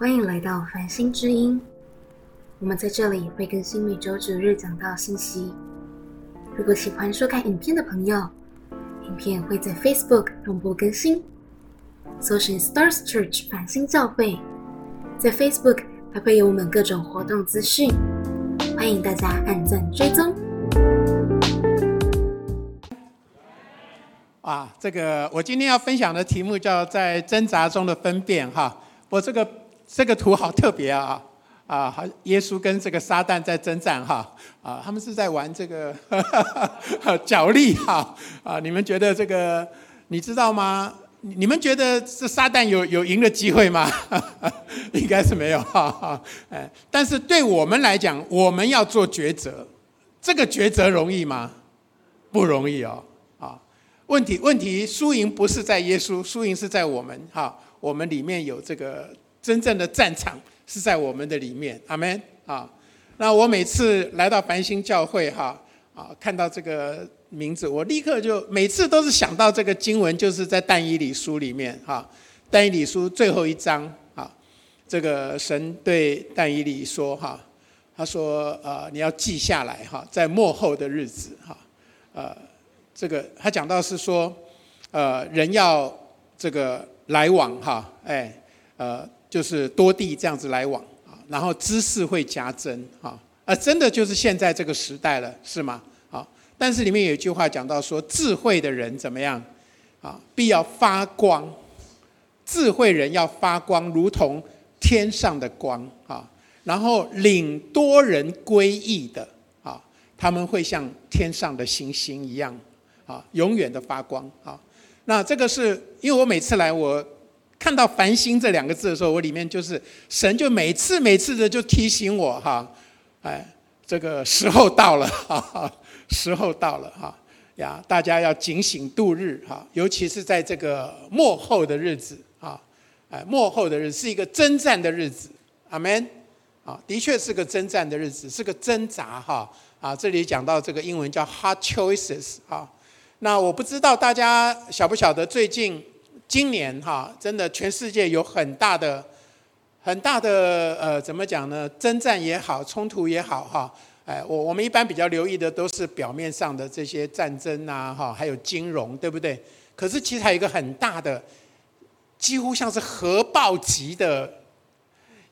欢迎来到繁星之音。我们在这里会更新每周九日讲到信息。如果喜欢收看影片的朋友，影片会在 Facebook 同步更新，搜寻 Stars Church 繁星教会，在 Facebook 还会有我们各种活动资讯，欢迎大家按赞追踪。啊，这个我今天要分享的题目叫在挣扎中的分辨哈。我这个这个图好特别啊啊，好，耶稣跟这个撒旦在征战哈啊，他们是在玩这个 角力哈啊。你们觉得这个你知道吗？你们觉得这撒旦有有赢的机会吗？应该是没有哈哈。哎，但是对我们来讲，我们要做抉择，这个抉择容易吗？不容易哦啊。问题问题，输赢不是在耶稣，输赢是在我们哈。我们里面有这个真正的战场是在我们的里面，阿门啊。那我每次来到繁星教会哈啊，看到这个名字，我立刻就每次都是想到这个经文，就是在但以理书里面哈。但以理书最后一章啊，这个神对但以理说哈，他说呃你要记下来哈，在末后的日子哈呃。这个他讲到是说，呃，人要这个来往哈，哎，呃，就是多地这样子来往啊，然后知识会加增啊，啊，真的就是现在这个时代了，是吗？啊，但是里面有一句话讲到说，智慧的人怎么样？啊，必要发光，智慧人要发光，如同天上的光啊，然后领多人归义的啊，他们会像天上的星星一样。啊，永远的发光啊！那这个是因为我每次来，我看到“繁星”这两个字的时候，我里面就是神就每次每次的就提醒我哈，哎，这个时候到了，哈哈，时候到了哈呀！大家要警醒度日哈，尤其是在这个末后的日子啊，哎，末后的日子是一个征战的日子，阿门啊，的确是个征战的日子，是个挣扎哈啊！这里讲到这个英文叫 “hard choices” 啊。那我不知道大家晓不晓得，最近今年哈，真的全世界有很大的、很大的呃，怎么讲呢？征战也好，冲突也好哈，哎，我我们一般比较留意的都是表面上的这些战争啊，哈，还有金融，对不对？可是其实还有一个很大的，几乎像是核爆级的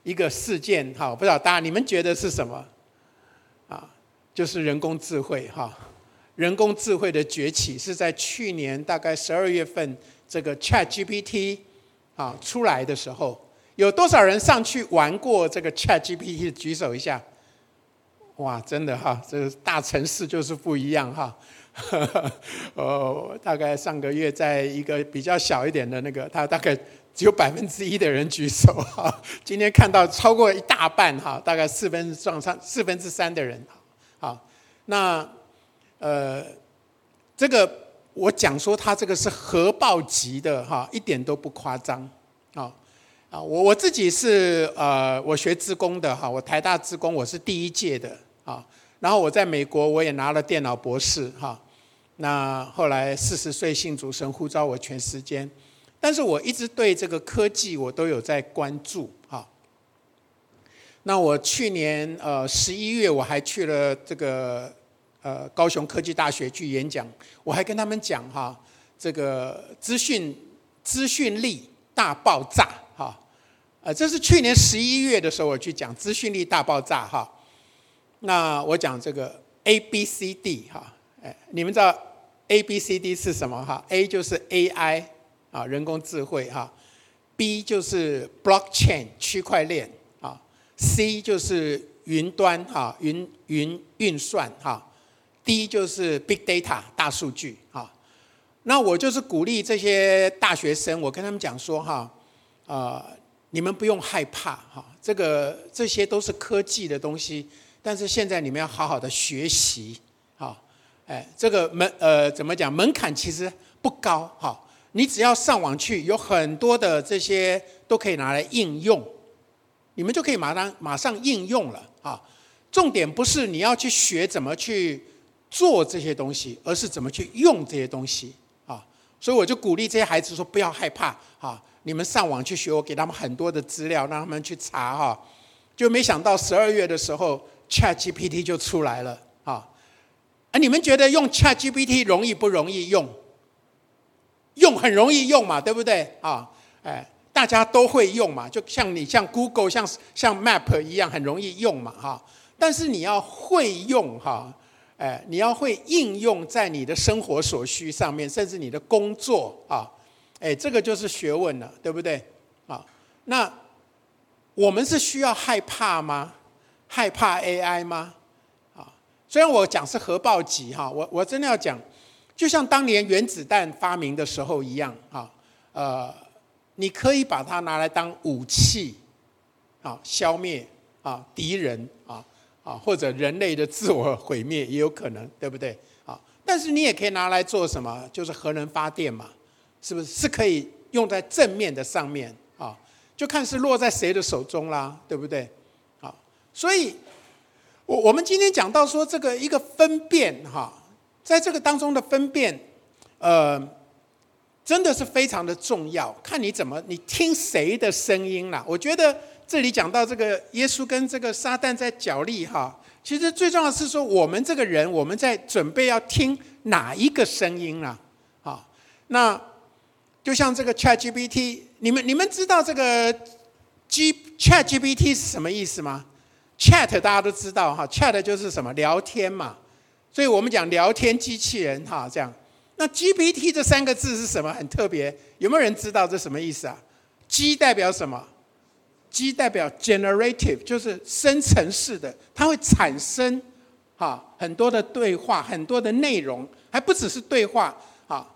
一个事件哈，不知道大家你们觉得是什么？啊，就是人工智慧哈。人工智慧的崛起是在去年大概十二月份，这个 Chat GPT 啊出来的时候，有多少人上去玩过这个 Chat GPT？举手一下。哇，真的哈，这个大城市就是不一样哈。呃，大概上个月在一个比较小一点的那个，他大概只有百分之一的人举手哈。今天看到超过一大半哈，大概四分之上四分之三的人。好，那。呃，这个我讲说，他这个是核爆级的哈，一点都不夸张啊啊！我我自己是呃，我学自工的哈，我台大自工，我是第一届的啊。然后我在美国，我也拿了电脑博士哈。那后来四十岁信主神呼召我全时间，但是我一直对这个科技我都有在关注哈。那我去年呃十一月我还去了这个。呃，高雄科技大学去演讲，我还跟他们讲哈，这个资讯资讯力大爆炸哈，呃，这是去年十一月的时候我去讲资讯力大爆炸哈。那我讲这个 A B C D 哈，哎，你们知道 A B C D 是什么哈？A 就是 AI 啊，人工智慧哈；B 就是 Blockchain 区块链啊；C 就是云端哈，云云运算哈。第一就是 big data 大数据哈，那我就是鼓励这些大学生，我跟他们讲说哈，啊，你们不用害怕哈，这个这些都是科技的东西，但是现在你们要好好的学习哈，哎，这个门呃怎么讲门槛其实不高哈，你只要上网去，有很多的这些都可以拿来应用，你们就可以马上马上应用了啊，重点不是你要去学怎么去。做这些东西，而是怎么去用这些东西啊？所以我就鼓励这些孩子说：不要害怕啊！你们上网去学，我给他们很多的资料，让他们去查哈。就没想到十二月的时候，ChatGPT 就出来了啊！啊，你们觉得用 ChatGPT 容易不容易用？用很容易用嘛，对不对啊？哎，大家都会用嘛，就像你像 Google、像像 Map 一样，很容易用嘛，哈。但是你要会用哈，哎，你要会应用在你的生活所需上面，甚至你的工作啊，哎，这个就是学问了，对不对？啊，那我们是需要害怕吗？害怕 AI 吗？啊，虽然我讲是核爆级哈，我我真的要讲。就像当年原子弹发明的时候一样，啊，呃，你可以把它拿来当武器，啊，消灭啊敌人啊或者人类的自我毁灭也有可能，对不对？啊，但是你也可以拿来做什么？就是核能发电嘛，是不是？是可以用在正面的上面啊，就看是落在谁的手中啦，对不对？啊，所以，我我们今天讲到说这个一个分辨哈。在这个当中的分辨，呃，真的是非常的重要。看你怎么，你听谁的声音啦？我觉得这里讲到这个耶稣跟这个撒旦在角力哈，其实最重要是说，我们这个人我们在准备要听哪一个声音啦？啊，那就像这个 ChatGPT，你们你们知道这个 G ChatGPT 是什么意思吗？Chat 大家都知道哈，Chat 就是什么聊天嘛。所以我们讲聊天机器人哈，这样。那 GPT 这三个字是什么？很特别，有没有人知道这什么意思啊？G 代表什么？G 代表 generative，就是生成式的，它会产生哈很多的对话，很多的内容，还不只是对话啊。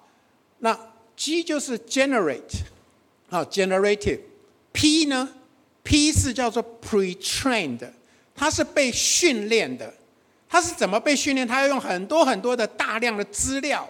那 G 就是 generate，啊 generative。P 呢？P 是叫做 pre-trained，它是被训练的。它是怎么被训练？它要用很多很多的大量的资料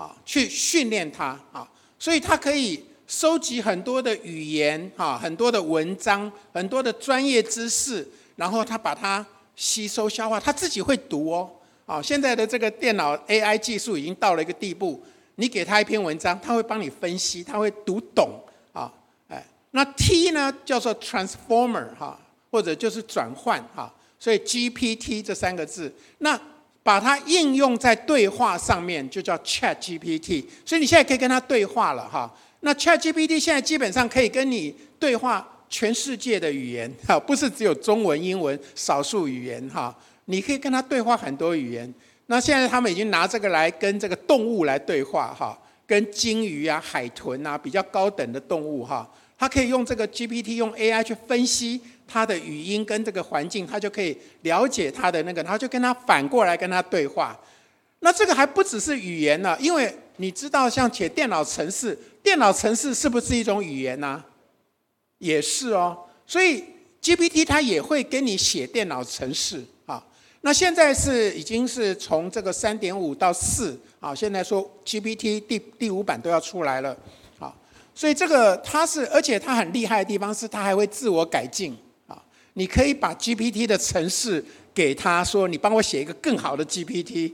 啊，去训练他啊，所以他可以收集很多的语言啊，很多的文章，很多的专业知识，然后他把它吸收消化，他自己会读哦。啊，现在的这个电脑 AI 技术已经到了一个地步，你给他一篇文章，他会帮你分析，他会读懂啊。哎，那 T 呢叫做 transformer 哈，或者就是转换哈。所以 GPT 这三个字，那把它应用在对话上面，就叫 Chat GPT。所以你现在可以跟他对话了哈。那 Chat GPT 现在基本上可以跟你对话全世界的语言哈，不是只有中文、英文少数语言哈。你可以跟他对话很多语言。那现在他们已经拿这个来跟这个动物来对话哈，跟鲸鱼啊、海豚啊比较高等的动物哈，他可以用这个 GPT 用 AI 去分析。他的语音跟这个环境，他就可以了解他的那个，他就跟他反过来跟他对话。那这个还不只是语言呢，因为你知道，像写电脑程式，电脑程式是不是一种语言呢？也是哦。所以 GPT 它也会跟你写电脑程式啊。那现在是已经是从这个三点五到四啊，现在说 GPT 第第五版都要出来了。所以这个它是，而且它很厉害的地方是，它还会自我改进啊。你可以把 GPT 的程式给他说，你帮我写一个更好的 GPT，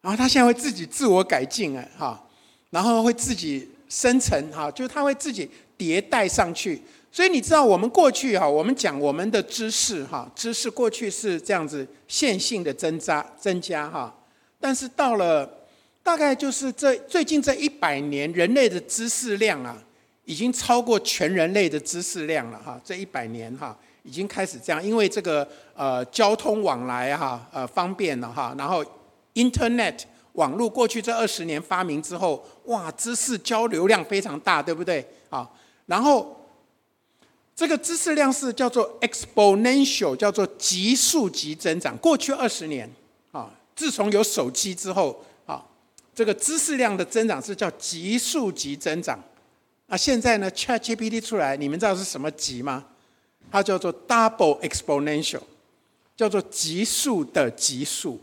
然后他现在会自己自我改进哎哈，然后会自己生成哈，就是他会自己迭代上去。所以你知道我们过去哈，我们讲我们的知识哈，知识过去是这样子线性的增加增加哈，但是到了大概就是这最近这一百年，人类的知识量啊，已经超过全人类的知识量了哈，这一百年哈。已经开始这样，因为这个呃交通往来哈呃方便了哈，然后 Internet 网络过去这二十年发明之后，哇，知识交流量非常大，对不对啊？然后这个知识量是叫做 exponential，叫做急速级增长。过去二十年啊，自从有手机之后，这个知识量的增长是叫急速级增长。那现在呢，ChatGPT 出来，你们知道是什么级吗？它叫做 double exponential，叫做极速的极速，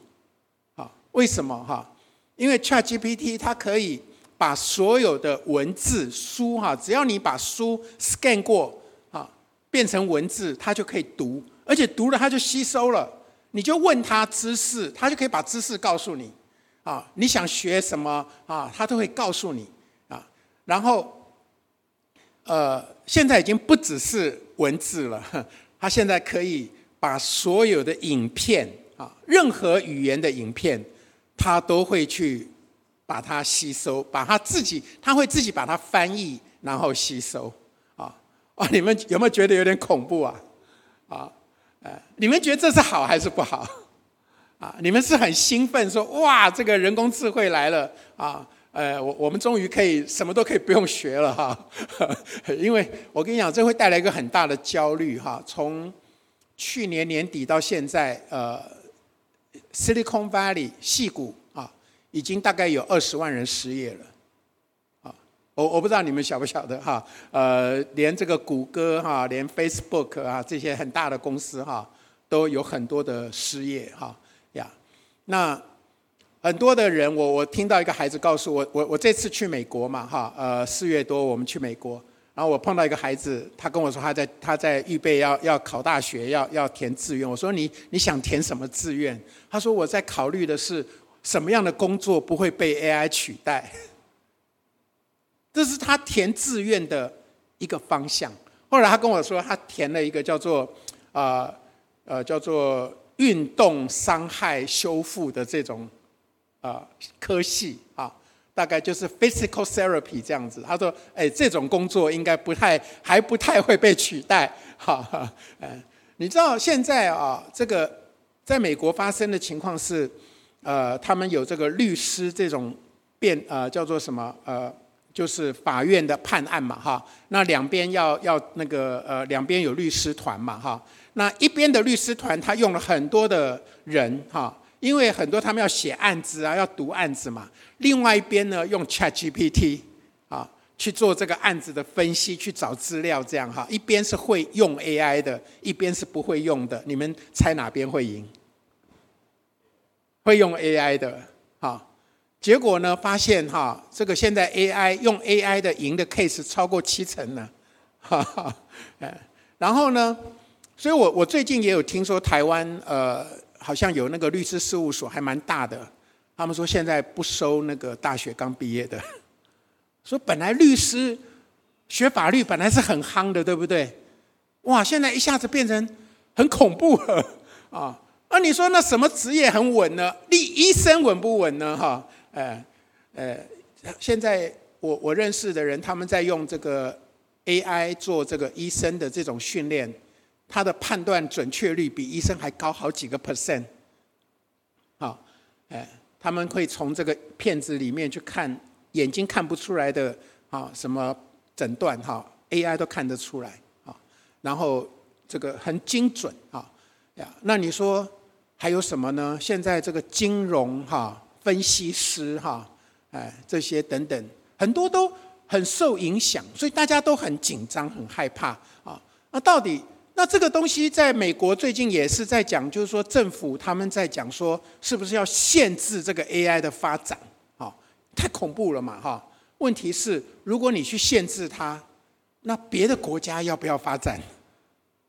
啊，为什么哈？因为 ChatGPT 它可以把所有的文字书哈，只要你把书 scan 过啊，变成文字，它就可以读，而且读了它就吸收了。你就问他知识，他就可以把知识告诉你，啊，你想学什么啊，他都会告诉你啊，然后。呃，现在已经不只是文字了，他现在可以把所有的影片啊，任何语言的影片，他都会去把它吸收，把它自己，他会自己把它翻译，然后吸收。啊啊，你们有没有觉得有点恐怖啊？啊，呃，你们觉得这是好还是不好？啊，你们是很兴奋说哇，这个人工智慧来了啊，呃，我我们终于可以什么都可以不用学了哈，因为我跟你讲，这会带来一个很大的焦虑哈。从去年年底到现在，呃，Silicon Valley 细谷啊，已经大概有二十万人失业了，啊，我我不知道你们晓不晓得哈，呃，连这个谷歌哈，连 Facebook 啊这些很大的公司哈，都有很多的失业哈。那很多的人，我我听到一个孩子告诉我，我我这次去美国嘛，哈，呃，四月多我们去美国，然后我碰到一个孩子，他跟我说他在他在预备要要考大学，要要填志愿。我说你你想填什么志愿？他说我在考虑的是什么样的工作不会被 AI 取代。这是他填志愿的一个方向。后来他跟我说，他填了一个叫做啊呃叫做。运动伤害修复的这种啊科系啊，大概就是 physical therapy 这样子。他说：“哎，这种工作应该不太还不太会被取代。”哈，嗯，你知道现在啊，这个在美国发生的情况是，呃，他们有这个律师这种辩呃叫做什么呃，就是法院的判案嘛哈。那两边要要那个呃两边有律师团嘛哈。那一边的律师团，他用了很多的人哈，因为很多他们要写案子啊，要读案子嘛。另外一边呢，用 ChatGPT 啊去做这个案子的分析，去找资料，这样哈。一边是会用 AI 的，一边是不会用的。你们猜哪边会赢？会用 AI 的，哈。结果呢，发现哈，这个现在 AI 用 AI 的赢的 case 超过七成呢，哈哈，哎，然后呢？所以，我我最近也有听说台湾，呃，好像有那个律师事务所还蛮大的，他们说现在不收那个大学刚毕业的，说本来律师学法律本来是很夯的，对不对？哇，现在一下子变成很恐怖了 啊！那你说那什么职业很稳呢？医医生稳不稳呢？哈，呃，呃，现在我我认识的人，他们在用这个 AI 做这个医生的这种训练。他的判断准确率比医生还高好几个 percent，好，哎，他们会从这个片子里面去看眼睛看不出来的啊什么诊断哈，AI 都看得出来啊，然后这个很精准啊呀，那你说还有什么呢？现在这个金融哈分析师哈，哎这些等等很多都很受影响，所以大家都很紧张很害怕啊，那到底？那这个东西在美国最近也是在讲，就是说政府他们在讲说，是不是要限制这个 AI 的发展？哈，太恐怖了嘛，哈。问题是，如果你去限制它，那别的国家要不要发展？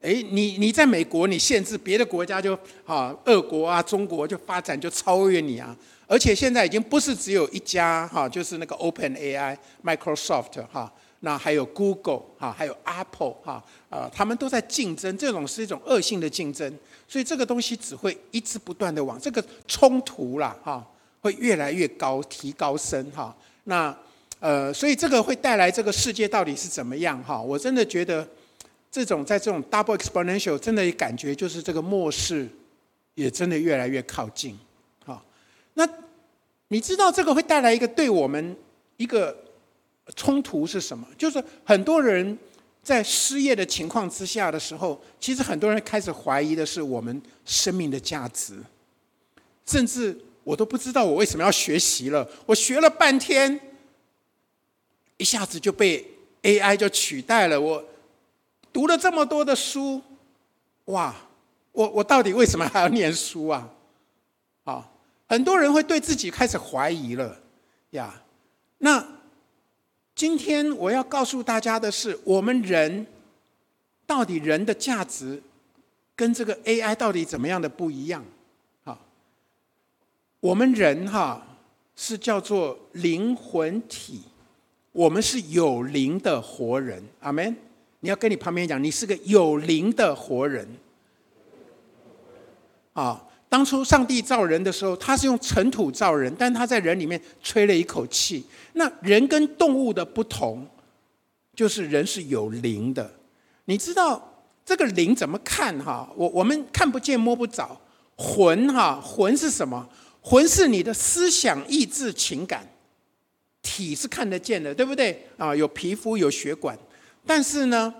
哎，你你在美国你限制别的国家就啊，俄国啊、中国就发展就超越你啊。而且现在已经不是只有一家哈，就是那个 Open AI、Microsoft 哈。那还有 Google 哈，还有 Apple 哈，啊，他们都在竞争，这种是一种恶性的竞争，所以这个东西只会一直不断的往这个冲突啦哈，会越来越高，提高升哈。那呃，所以这个会带来这个世界到底是怎么样哈？我真的觉得这种在这种 double exponential 真的感觉就是这个末世也真的越来越靠近哈。那你知道这个会带来一个对我们一个。冲突是什么？就是很多人在失业的情况之下的时候，其实很多人开始怀疑的是我们生命的价值，甚至我都不知道我为什么要学习了。我学了半天，一下子就被 AI 就取代了。我读了这么多的书，哇，我我到底为什么还要念书啊？啊，很多人会对自己开始怀疑了呀。那。今天我要告诉大家的是，我们人到底人的价值跟这个 AI 到底怎么样的不一样？好，我们人哈是叫做灵魂体，我们是有灵的活人，阿门。你要跟你旁边讲，你是个有灵的活人。啊，当初上帝造人的时候，他是用尘土造人，但他在人里面吹了一口气。那人跟动物的不同，就是人是有灵的。你知道这个灵怎么看？哈，我我们看不见摸不着。魂哈，魂是什么？魂是你的思想、意志、情感。体是看得见的，对不对？啊，有皮肤，有血管。但是呢，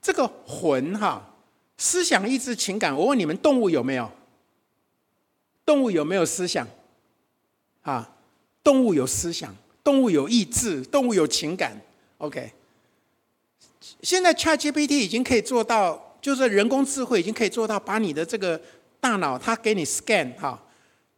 这个魂哈，思想、意志、情感，我问你们，动物有没有？动物有没有思想？啊，动物有思想，动物有意志，动物有情感。OK，现在 ChatGPT 已经可以做到，就是人工智慧已经可以做到，把你的这个大脑，它给你 scan 哈，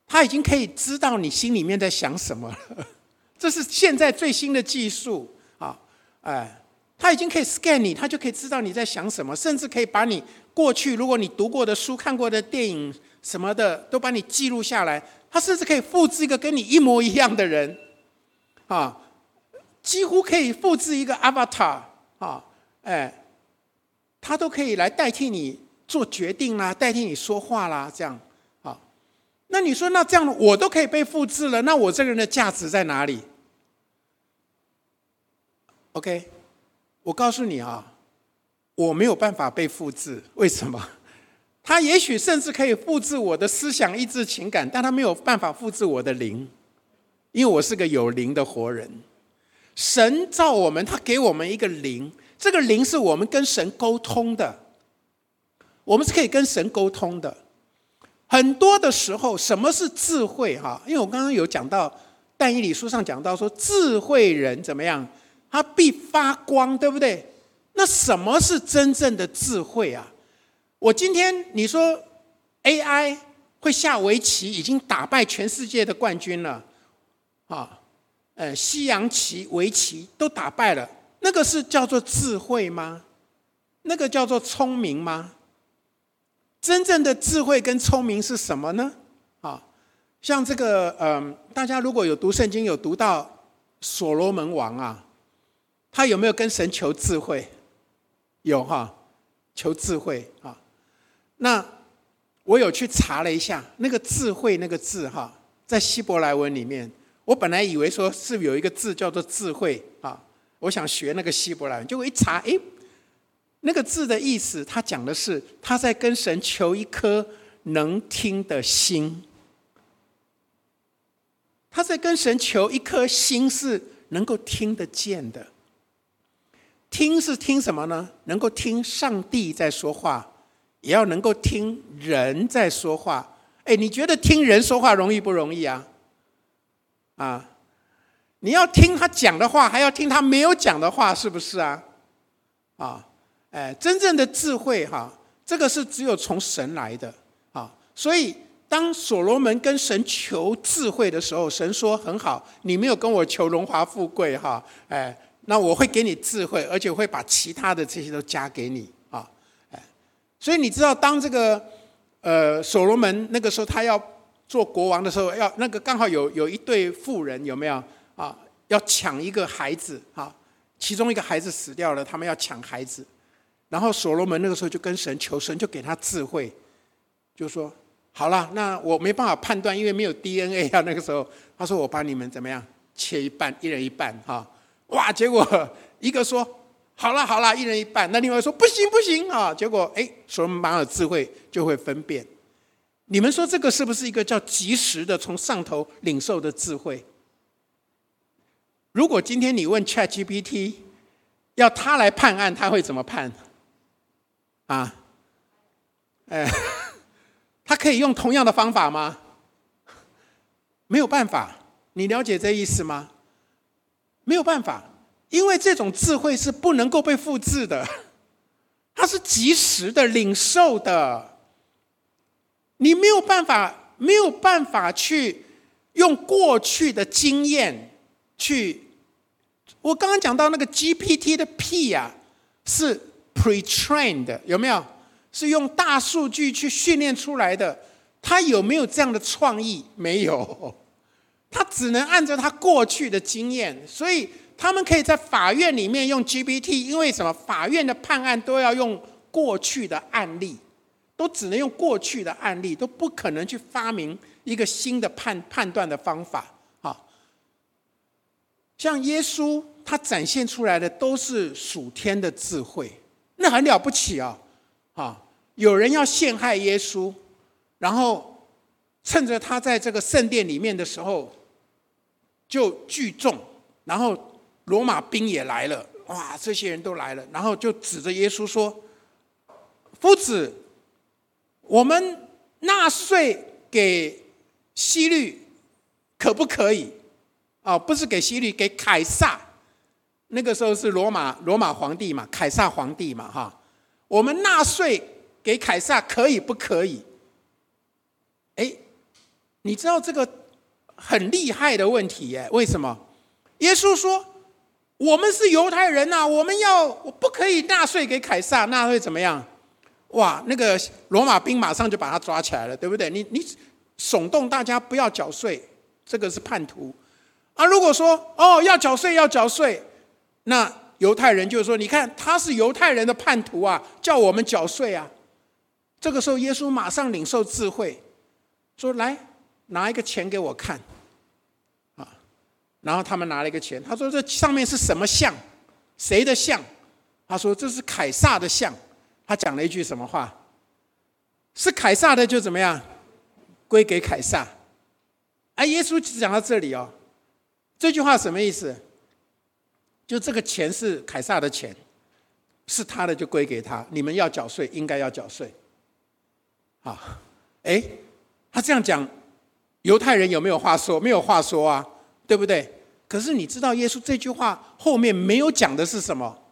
它已经可以知道你心里面在想什么。这是现在最新的技术啊，哎，他已经可以 scan 你，他就可以知道你在想什么，甚至可以把你过去如果你读过的书、看过的电影。什么的都把你记录下来，他甚至可以复制一个跟你一模一样的人，啊，几乎可以复制一个 avatar 啊，哎，他都可以来代替你做决定啦，代替你说话啦，这样啊，那你说那这样我都可以被复制了，那我这个人的价值在哪里？OK，我告诉你啊，我没有办法被复制，为什么？他也许甚至可以复制我的思想、意志、情感，但他没有办法复制我的灵，因为我是个有灵的活人。神造我们，他给我们一个灵，这个灵是我们跟神沟通的，我们是可以跟神沟通的。很多的时候，什么是智慧？哈，因为我刚刚有讲到但以理书上讲到说，智慧人怎么样？它必发光，对不对？那什么是真正的智慧啊？我今天你说 AI 会下围棋，已经打败全世界的冠军了，啊，呃，西洋棋、围棋都打败了，那个是叫做智慧吗？那个叫做聪明吗？真正的智慧跟聪明是什么呢？啊，像这个，嗯，大家如果有读圣经，有读到所罗门王啊，他有没有跟神求智慧？有哈，求智慧啊。那我有去查了一下，那个智慧那个字哈，在希伯来文里面，我本来以为说是有一个字叫做智慧啊，我想学那个希伯来文，结果一查，哎，那个字的意思，他讲的是他在跟神求一颗能听的心，他在跟神求一颗心是能够听得见的，听是听什么呢？能够听上帝在说话。也要能够听人在说话，哎，你觉得听人说话容易不容易啊？啊，你要听他讲的话，还要听他没有讲的话，是不是啊？啊，哎，真正的智慧哈，这个是只有从神来的啊。所以当所罗门跟神求智慧的时候，神说很好，你没有跟我求荣华富贵哈，哎，那我会给你智慧，而且会把其他的这些都加给你啊。所以你知道，当这个呃所罗门那个时候他要做国王的时候，要那个刚好有有一对妇人有没有啊？要抢一个孩子啊，其中一个孩子死掉了，他们要抢孩子。然后所罗门那个时候就跟神求神，就给他智慧，就说好了，那我没办法判断，因为没有 DNA 啊。那个时候他说我把你们怎么样切一半，一人一半哈。哇，结果 一个说。好了好了，一人一半。那另外说不行不行啊！结果哎，所罗门王的智慧就会分辨。你们说这个是不是一个叫及时的从上头领受的智慧？如果今天你问 Chat GPT，要他来判案，他会怎么判？啊？哎，他可以用同样的方法吗？没有办法。你了解这意思吗？没有办法。因为这种智慧是不能够被复制的，它是及时的领受的，你没有办法，没有办法去用过去的经验去。我刚刚讲到那个 GPT 的 P 呀，是 pre-trained，有没有？是用大数据去训练出来的，它有没有这样的创意？没有，他只能按照他过去的经验，所以。他们可以在法院里面用 GPT，因为什么？法院的判案都要用过去的案例，都只能用过去的案例，都不可能去发明一个新的判判断的方法。啊，像耶稣，他展现出来的都是属天的智慧，那很了不起啊！啊，有人要陷害耶稣，然后趁着他在这个圣殿里面的时候，就聚众，然后。罗马兵也来了，哇！这些人都来了，然后就指着耶稣说：“夫子，我们纳税给希律可不可以？啊，不是给希律，给凯撒。那个时候是罗马罗马皇帝嘛，凯撒皇帝嘛，哈。我们纳税给凯撒可以不可以？哎，你知道这个很厉害的问题耶？为什么？耶稣说。”我们是犹太人呐，我们要我不可以纳税给凯撒，那会怎么样？哇，那个罗马兵马上就把他抓起来了，对不对？你你耸动大家不要缴税，这个是叛徒啊！如果说哦要缴税要缴税，那犹太人就说：你看他是犹太人的叛徒啊，叫我们缴税啊！这个时候耶稣马上领受智慧，说：来拿一个钱给我看。啊然后他们拿了一个钱，他说：“这上面是什么像？谁的像？”他说：“这是凯撒的像。”他讲了一句什么话？是凯撒的就怎么样？归给凯撒。哎，耶稣只讲到这里哦。这句话什么意思？就这个钱是凯撒的钱，是他的就归给他。你们要缴税，应该要缴税。啊，哎，他这样讲，犹太人有没有话说？没有话说啊，对不对？可是你知道耶稣这句话后面没有讲的是什么？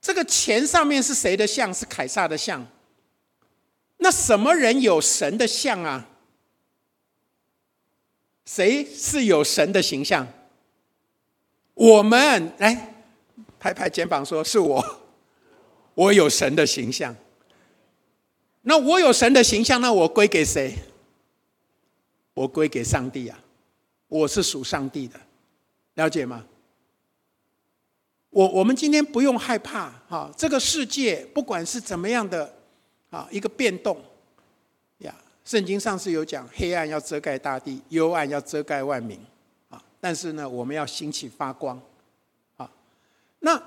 这个钱上面是谁的像？是凯撒的像。那什么人有神的像啊？谁是有神的形象？我们来拍拍肩膀说：“是我，我有神的形象。”那我有神的形象，那我归给谁？我归给上帝啊！我是属上帝的，了解吗？我我们今天不用害怕哈，这个世界不管是怎么样的啊一个变动呀，圣经上是有讲黑暗要遮盖大地，幽暗要遮盖万民啊，但是呢，我们要兴起发光啊。那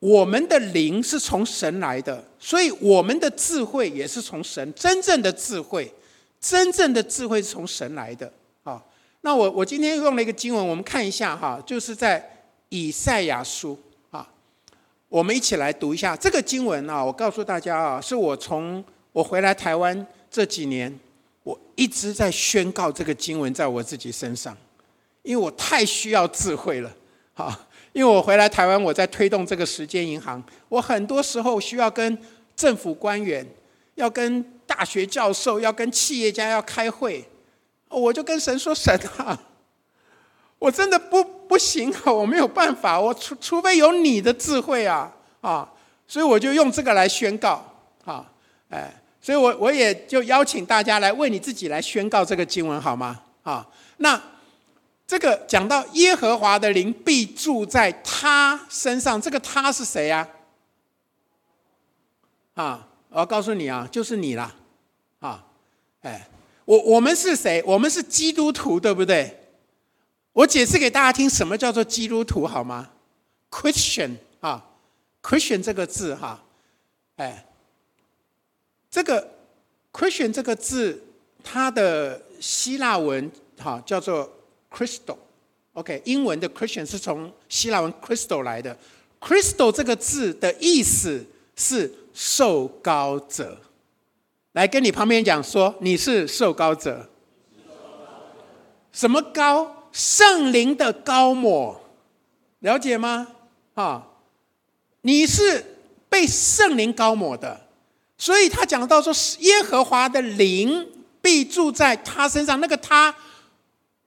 我们的灵是从神来的，所以我们的智慧也是从神，真正的智慧，真正的智慧是从神来的。那我我今天用了一个经文，我们看一下哈，就是在以赛亚书啊，我们一起来读一下这个经文啊。我告诉大家啊，是我从我回来台湾这几年，我一直在宣告这个经文在我自己身上，因为我太需要智慧了哈。因为我回来台湾，我在推动这个时间银行，我很多时候需要跟政府官员、要跟大学教授、要跟企业家要开会。我就跟神说：“神啊，我真的不不行啊，我没有办法，我除除非有你的智慧啊啊！所以我就用这个来宣告啊，哎，所以我我也就邀请大家来为你自己来宣告这个经文好吗？啊，那这个讲到耶和华的灵必住在他身上，这个他是谁呀？啊，我要告诉你啊，就是你啦，啊，哎。”我我们是谁？我们是基督徒，对不对？我解释给大家听，什么叫做基督徒好吗？Christian 啊，Christian 这个字哈，哎，这个 Christian 这个字，它的希腊文哈叫做 Crystal，OK，英文的 Christian 是从希腊文 Crystal 来的。Crystal 这个字的意思是受高者。来跟你旁边讲说，你是受高者。什么高？圣灵的高抹，了解吗？啊，你是被圣灵高抹的，所以他讲到说，耶和华的灵必住在他身上。那个他，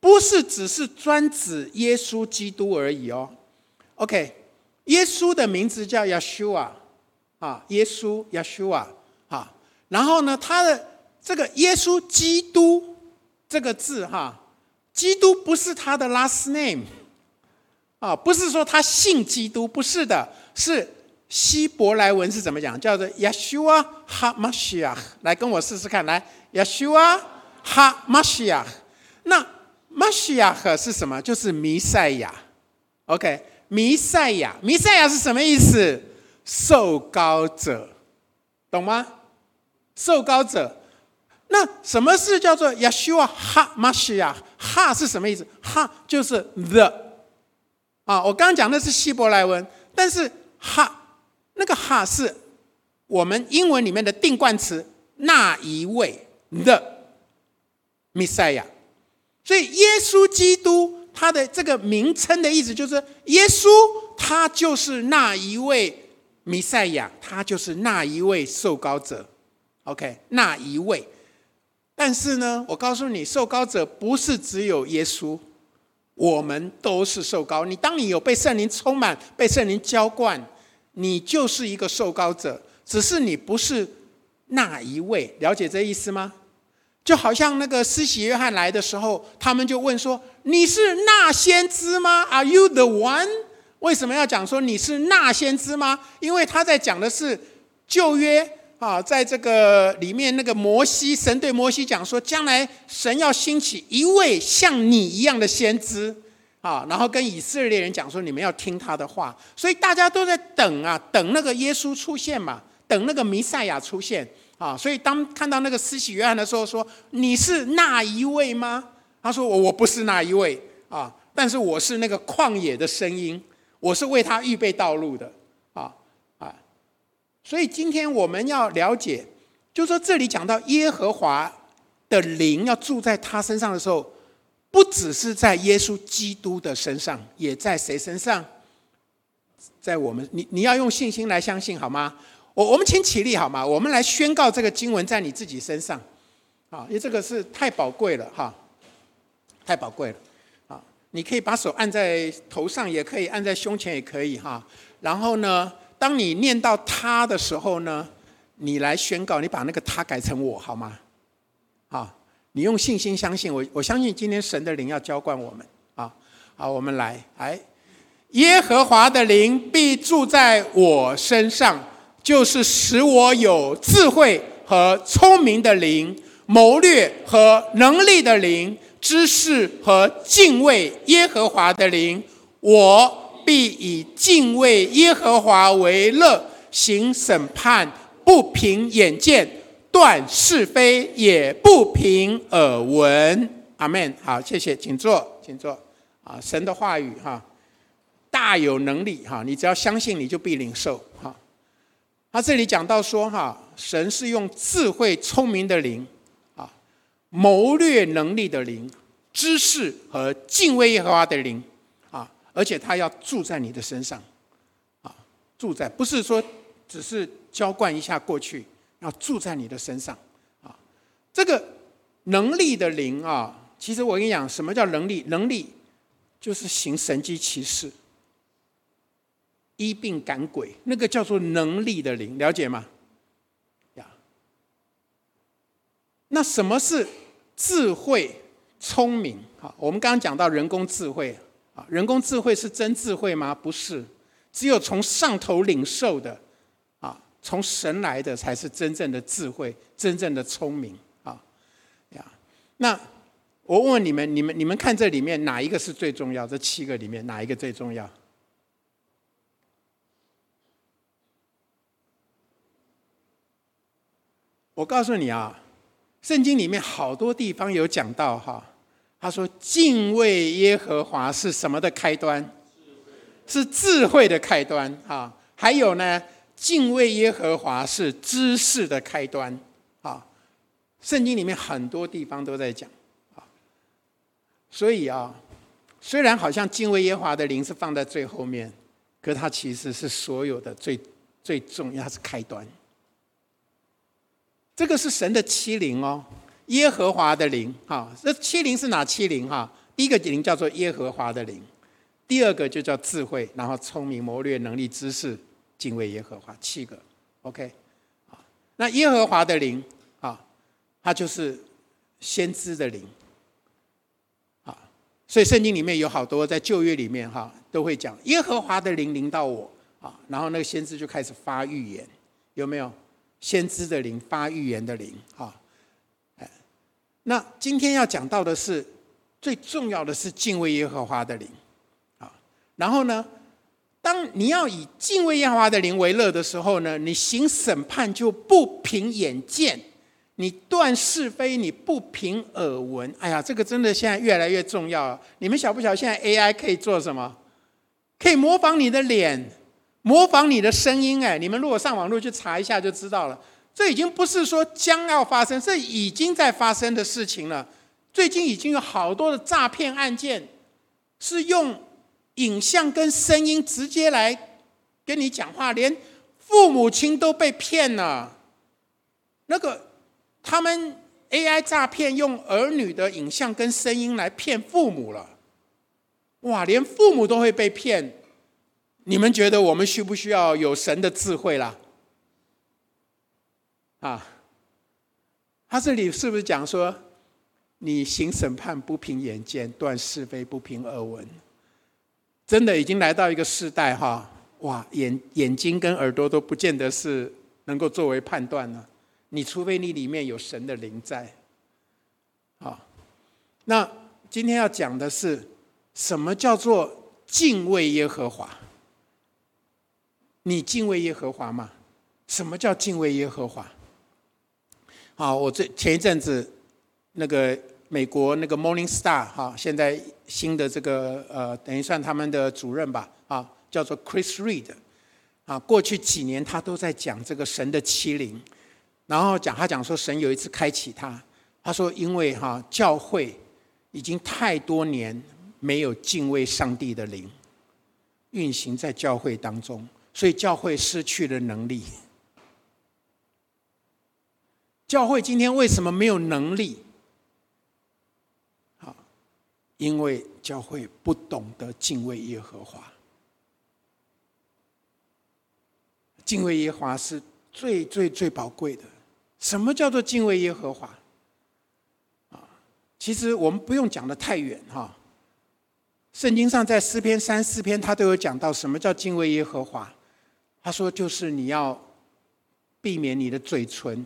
不是只是专指耶稣基督而已哦。OK，耶稣的名字叫 Yeshua，啊，耶稣 Yeshua 啊。然后呢，他的这个耶稣基督这个字哈，基督不是他的 last name，啊，不是说他信基督，不是的，是希伯来文是怎么讲？叫做 Yeshua HaMashiach。来跟我试试看，来 Yeshua HaMashiach。那 Mashiach 是什么？就是弥赛亚。OK，弥赛亚，弥赛亚是什么意思？受膏者，懂吗？受膏者。那什么是叫做 Yeshua Ha？玛西亚。Ha 是什么意思？Ha 就是 the。啊，我刚刚讲的是希伯来文，但是哈那个哈是我们英文里面的定冠词，那一位 the 弥赛亚所以耶稣基督他的这个名称的意思就是耶稣，他就是那一位弥赛亚，他就是那一位受膏者。OK，那一位，但是呢，我告诉你，受膏者不是只有耶稣。我们都是受膏。你当你有被圣灵充满、被圣灵浇灌，你就是一个受膏者。只是你不是那一位，了解这意思吗？就好像那个施洗约翰来的时候，他们就问说：“你是那先知吗？Are you the one？” 为什么要讲说你是那先知吗？因为他在讲的是旧约。啊，在这个里面，那个摩西，神对摩西讲说，将来神要兴起一位像你一样的先知，啊，然后跟以色列人讲说，你们要听他的话。所以大家都在等啊，等那个耶稣出现嘛，等那个弥赛亚出现啊。所以当看到那个施洗约翰的时候，说你是那一位吗？他说我我不是那一位啊，但是我是那个旷野的声音，我是为他预备道路的啊啊。所以今天我们要了解，就说这里讲到耶和华的灵要住在他身上的时候，不只是在耶稣基督的身上，也在谁身上？在我们，你你要用信心来相信，好吗？我们请起立，好吗？我们来宣告这个经文在你自己身上，啊，因为这个是太宝贵了，哈，太宝贵了，啊，你可以把手按在头上，也可以按在胸前，也可以，哈，然后呢？当你念到他的时候呢，你来宣告，你把那个他改成我好吗？好，你用信心相信我，我相信今天神的灵要浇灌我们啊！好，我们来，来，耶和华的灵必住在我身上，就是使我有智慧和聪明的灵，谋略和能力的灵，知识和敬畏耶和华的灵，我。必以敬畏耶和华为乐，行审判不凭眼见，断是非也不凭耳闻。阿门。好，谢谢，请坐，请坐。啊，神的话语哈，大有能力哈，你只要相信，你就必领受哈。他这里讲到说哈，神是用智慧聪明的灵啊，谋略能力的灵，知识和敬畏耶和华的灵。啊而且他要住在你的身上，啊，住在不是说只是浇灌一下过去，要住在你的身上，啊，这个能力的灵啊，其实我跟你讲，什么叫能力？能力就是行神机骑士、医病赶鬼，那个叫做能力的灵，了解吗？呀，那什么是智慧、聪明？好，我们刚刚讲到人工智慧。啊，人工智慧是真智慧吗？不是，只有从上头领受的，啊，从神来的才是真正的智慧，真正的聪明啊呀。那我问问你们，你们你们看这里面哪一个是最重要？这七个里面哪一个最重要？我告诉你啊，圣经里面好多地方有讲到哈。他说：“敬畏耶和华是什么的开端？是智慧的开端啊！还有呢，敬畏耶和华是知识的开端啊！圣经里面很多地方都在讲啊。所以啊，虽然好像敬畏耶和华的灵是放在最后面，可它其实是所有的最最重要，是开端。这个是神的欺凌哦。”耶和华的灵，哈，这七灵是哪七灵？哈，第一个灵叫做耶和华的灵，第二个就叫智慧，然后聪明、谋略、能力、知识、敬畏耶和华，七个，OK，啊，那耶和华的灵，啊，它就是先知的灵，啊，所以圣经里面有好多在旧约里面哈都会讲耶和华的灵临到我啊，然后那个先知就开始发预言，有没有？先知的灵发预言的灵啊，哎，那今天要讲到的是最重要的是敬畏耶和华的灵啊，然后呢？当你要以敬畏耶和华的灵为乐的时候呢，你行审判就不凭眼见，你断是非你不凭耳闻。哎呀，这个真的现在越来越重要。你们晓不晓？现在 AI 可以做什么？可以模仿你的脸，模仿你的声音。哎，你们如果上网络去查一下就知道了。这已经不是说将要发生，这已经在发生的事情了。最近已经有好多的诈骗案件是用。影像跟声音直接来跟你讲话，连父母亲都被骗了。那个他们 AI 诈骗用儿女的影像跟声音来骗父母了，哇，连父母都会被骗。你们觉得我们需不需要有神的智慧啦？啊，他这里是不是讲说，你行审判不凭眼见，断是非不凭耳闻？真的已经来到一个时代哈，哇，眼眼睛跟耳朵都不见得是能够作为判断了。你除非你里面有神的灵在。好，那今天要讲的是什么叫做敬畏耶和华？你敬畏耶和华吗？什么叫敬畏耶和华？好，我这前一阵子那个。美国那个 Morning Star 哈，现在新的这个呃，等于算他们的主任吧，啊，叫做 Chris Reed，啊，过去几年他都在讲这个神的欺凌，然后讲他讲说神有一次开启他，他说因为哈教会已经太多年没有敬畏上帝的灵运行在教会当中，所以教会失去了能力。教会今天为什么没有能力？因为教会不懂得敬畏耶和华，敬畏耶和华是最最最宝贵的。什么叫做敬畏耶和华？啊，其实我们不用讲的太远哈。圣经上在诗篇三四篇，他都有讲到什么叫敬畏耶和华。他说，就是你要避免你的嘴唇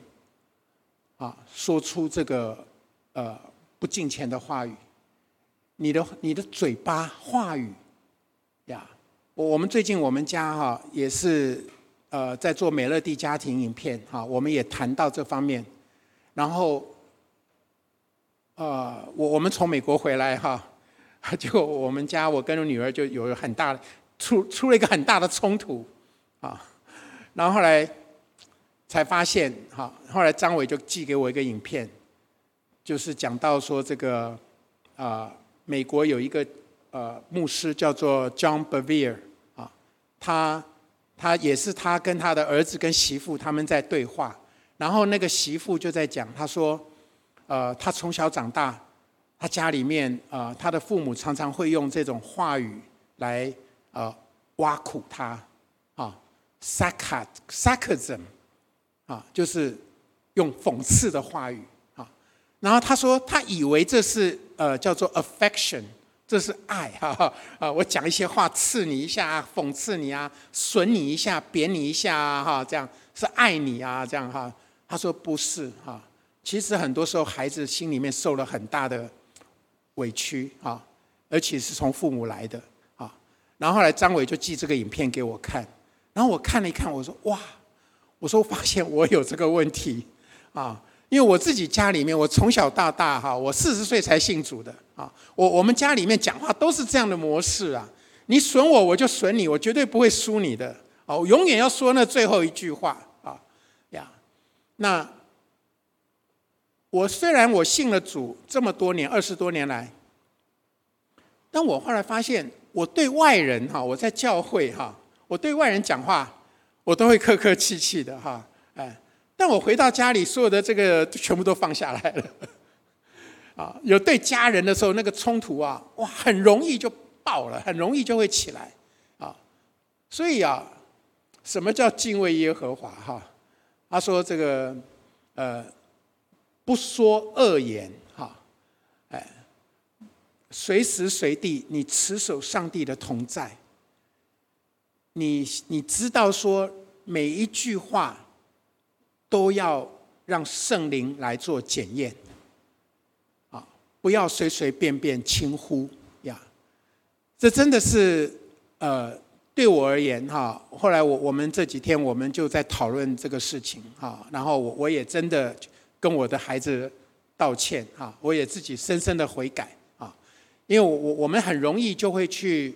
啊，说出这个呃不敬虔的话语。你的你的嘴巴话语呀，我我们最近我们家哈也是呃在做美乐蒂家庭影片哈，我们也谈到这方面，然后呃我我们从美国回来哈，就我们家我跟我女儿就有很大出出了一个很大的冲突。啊，然后后来才发现哈，后来张伟就寄给我一个影片，就是讲到说这个啊。美国有一个呃牧师叫做 John Bevere 啊，他他也是他跟他的儿子跟媳妇他们在对话，然后那个媳妇就在讲，他说，呃，他从小长大，他家里面啊，他的父母常常会用这种话语来呃挖苦他，sarcasm 啊，就是用讽刺的话语啊。然后他说，他以为这是呃叫做 affection，这是爱哈啊！我讲一些话刺你一下，讽刺你啊，损你一下，贬你一下啊哈，这样是爱你啊这样哈。他说不是哈，其实很多时候孩子心里面受了很大的委屈啊，而且是从父母来的啊。然后后来张伟就寄这个影片给我看，然后我看了一看，我说哇，我说发现我有这个问题啊。因为我自己家里面，我从小到大哈，我四十岁才信主的啊。我我们家里面讲话都是这样的模式啊。你损我，我就损你，我绝对不会输你的哦。我永远要说那最后一句话啊呀。那我虽然我信了主这么多年，二十多年来，但我后来发现，我对外人哈，我在教会哈，我对外人讲话，我都会客客气气的哈，哎。但我回到家里，所有的这个全部都放下来了。啊，有对家人的时候，那个冲突啊，哇，很容易就爆了，很容易就会起来。啊，所以啊，什么叫敬畏耶和华？哈，他说这个呃，不说恶言，哈，哎，随时随地你持守上帝的同在，你你知道说每一句话都要让圣灵来做检验，啊，不要随随便便轻呼呀。这真的是呃，对我而言哈。后来我我们这几天我们就在讨论这个事情哈，然后我我也真的跟我的孩子道歉哈，我也自己深深的悔改啊，因为我我我们很容易就会去。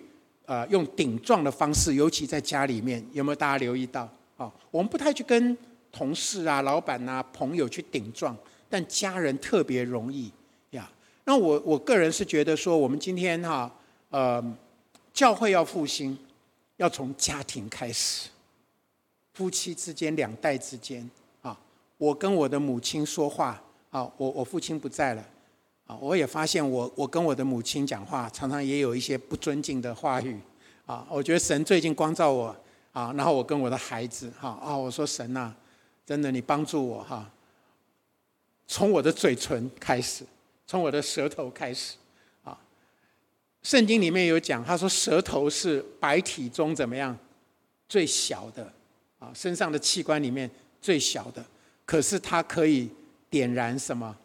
呃，用顶撞的方式，尤其在家里面，有没有大家留意到？啊，我们不太去跟同事啊、老板啊、朋友去顶撞，但家人特别容易呀。那我我个人是觉得说，我们今天哈，呃，教会要复兴，要从家庭开始，夫妻之间、两代之间啊。我跟我的母亲说话啊，我我父亲不在了。我也发现我我跟我的母亲讲话，常常也有一些不尊敬的话语。啊，我觉得神最近光照我。啊，然后我跟我的孩子，哈啊，我说神呐，真的你帮助我哈。从我的嘴唇开始，从我的舌头开始。啊，圣经里面有讲，他说舌头是白体中怎么样最小的啊，身上的器官里面最小的，可是它可以点燃什么？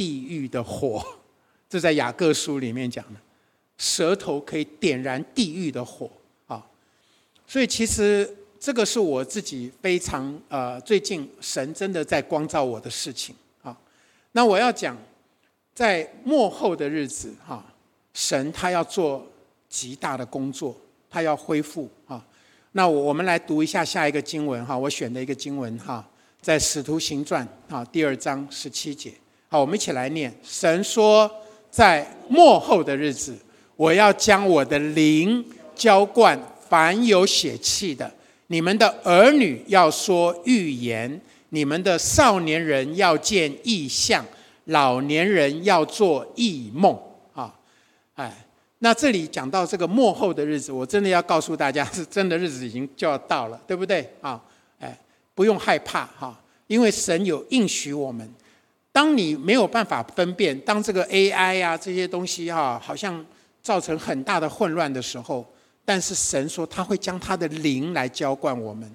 地狱的火，这在雅各书里面讲的，舌头可以点燃地狱的火啊！所以其实这个是我自己非常呃，最近神真的在光照我的事情啊。那我要讲，在末后的日子哈，神他要做极大的工作，他要恢复啊。那我我们来读一下下一个经文哈，我选的一个经文哈，在使徒行传啊第二章十七节。好，我们一起来念。神说，在末后的日子，我要将我的灵浇灌凡有血气的。你们的儿女要说预言，你们的少年人要见异象，老年人要做异梦。啊，哎，那这里讲到这个末后的日子，我真的要告诉大家，是真的日子已经就要到了，对不对？啊，哎，不用害怕哈，因为神有应许我们。当你没有办法分辨，当这个 AI 呀这些东西哈，好像造成很大的混乱的时候，但是神说他会将他的灵来浇灌我们，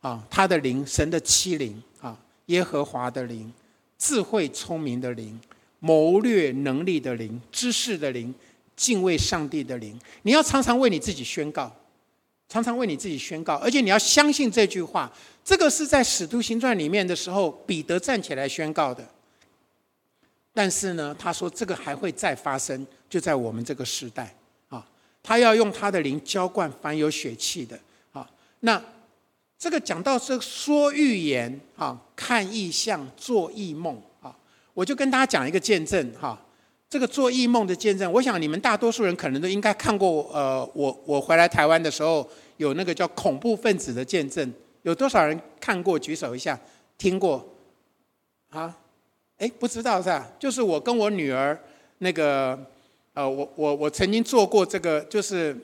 啊，他的灵，神的欺灵啊，耶和华的灵，智慧聪明的灵，谋略能力的灵，知识的灵，敬畏上帝的灵。你要常常为你自己宣告，常常为你自己宣告，而且你要相信这句话。这个是在使徒行传里面的时候，彼得站起来宣告的。但是呢，他说这个还会再发生，就在我们这个时代啊，他要用他的灵浇灌凡有血气的啊。那这个讲到这说预言啊，看异象，做异梦啊，我就跟大家讲一个见证哈。这个做异梦的见证，我想你们大多数人可能都应该看过。呃，我我回来台湾的时候，有那个叫恐怖分子的见证，有多少人看过？举手一下，听过啊？哎，不知道是吧？就是我跟我女儿那个，呃，我我我曾经做过这个，就是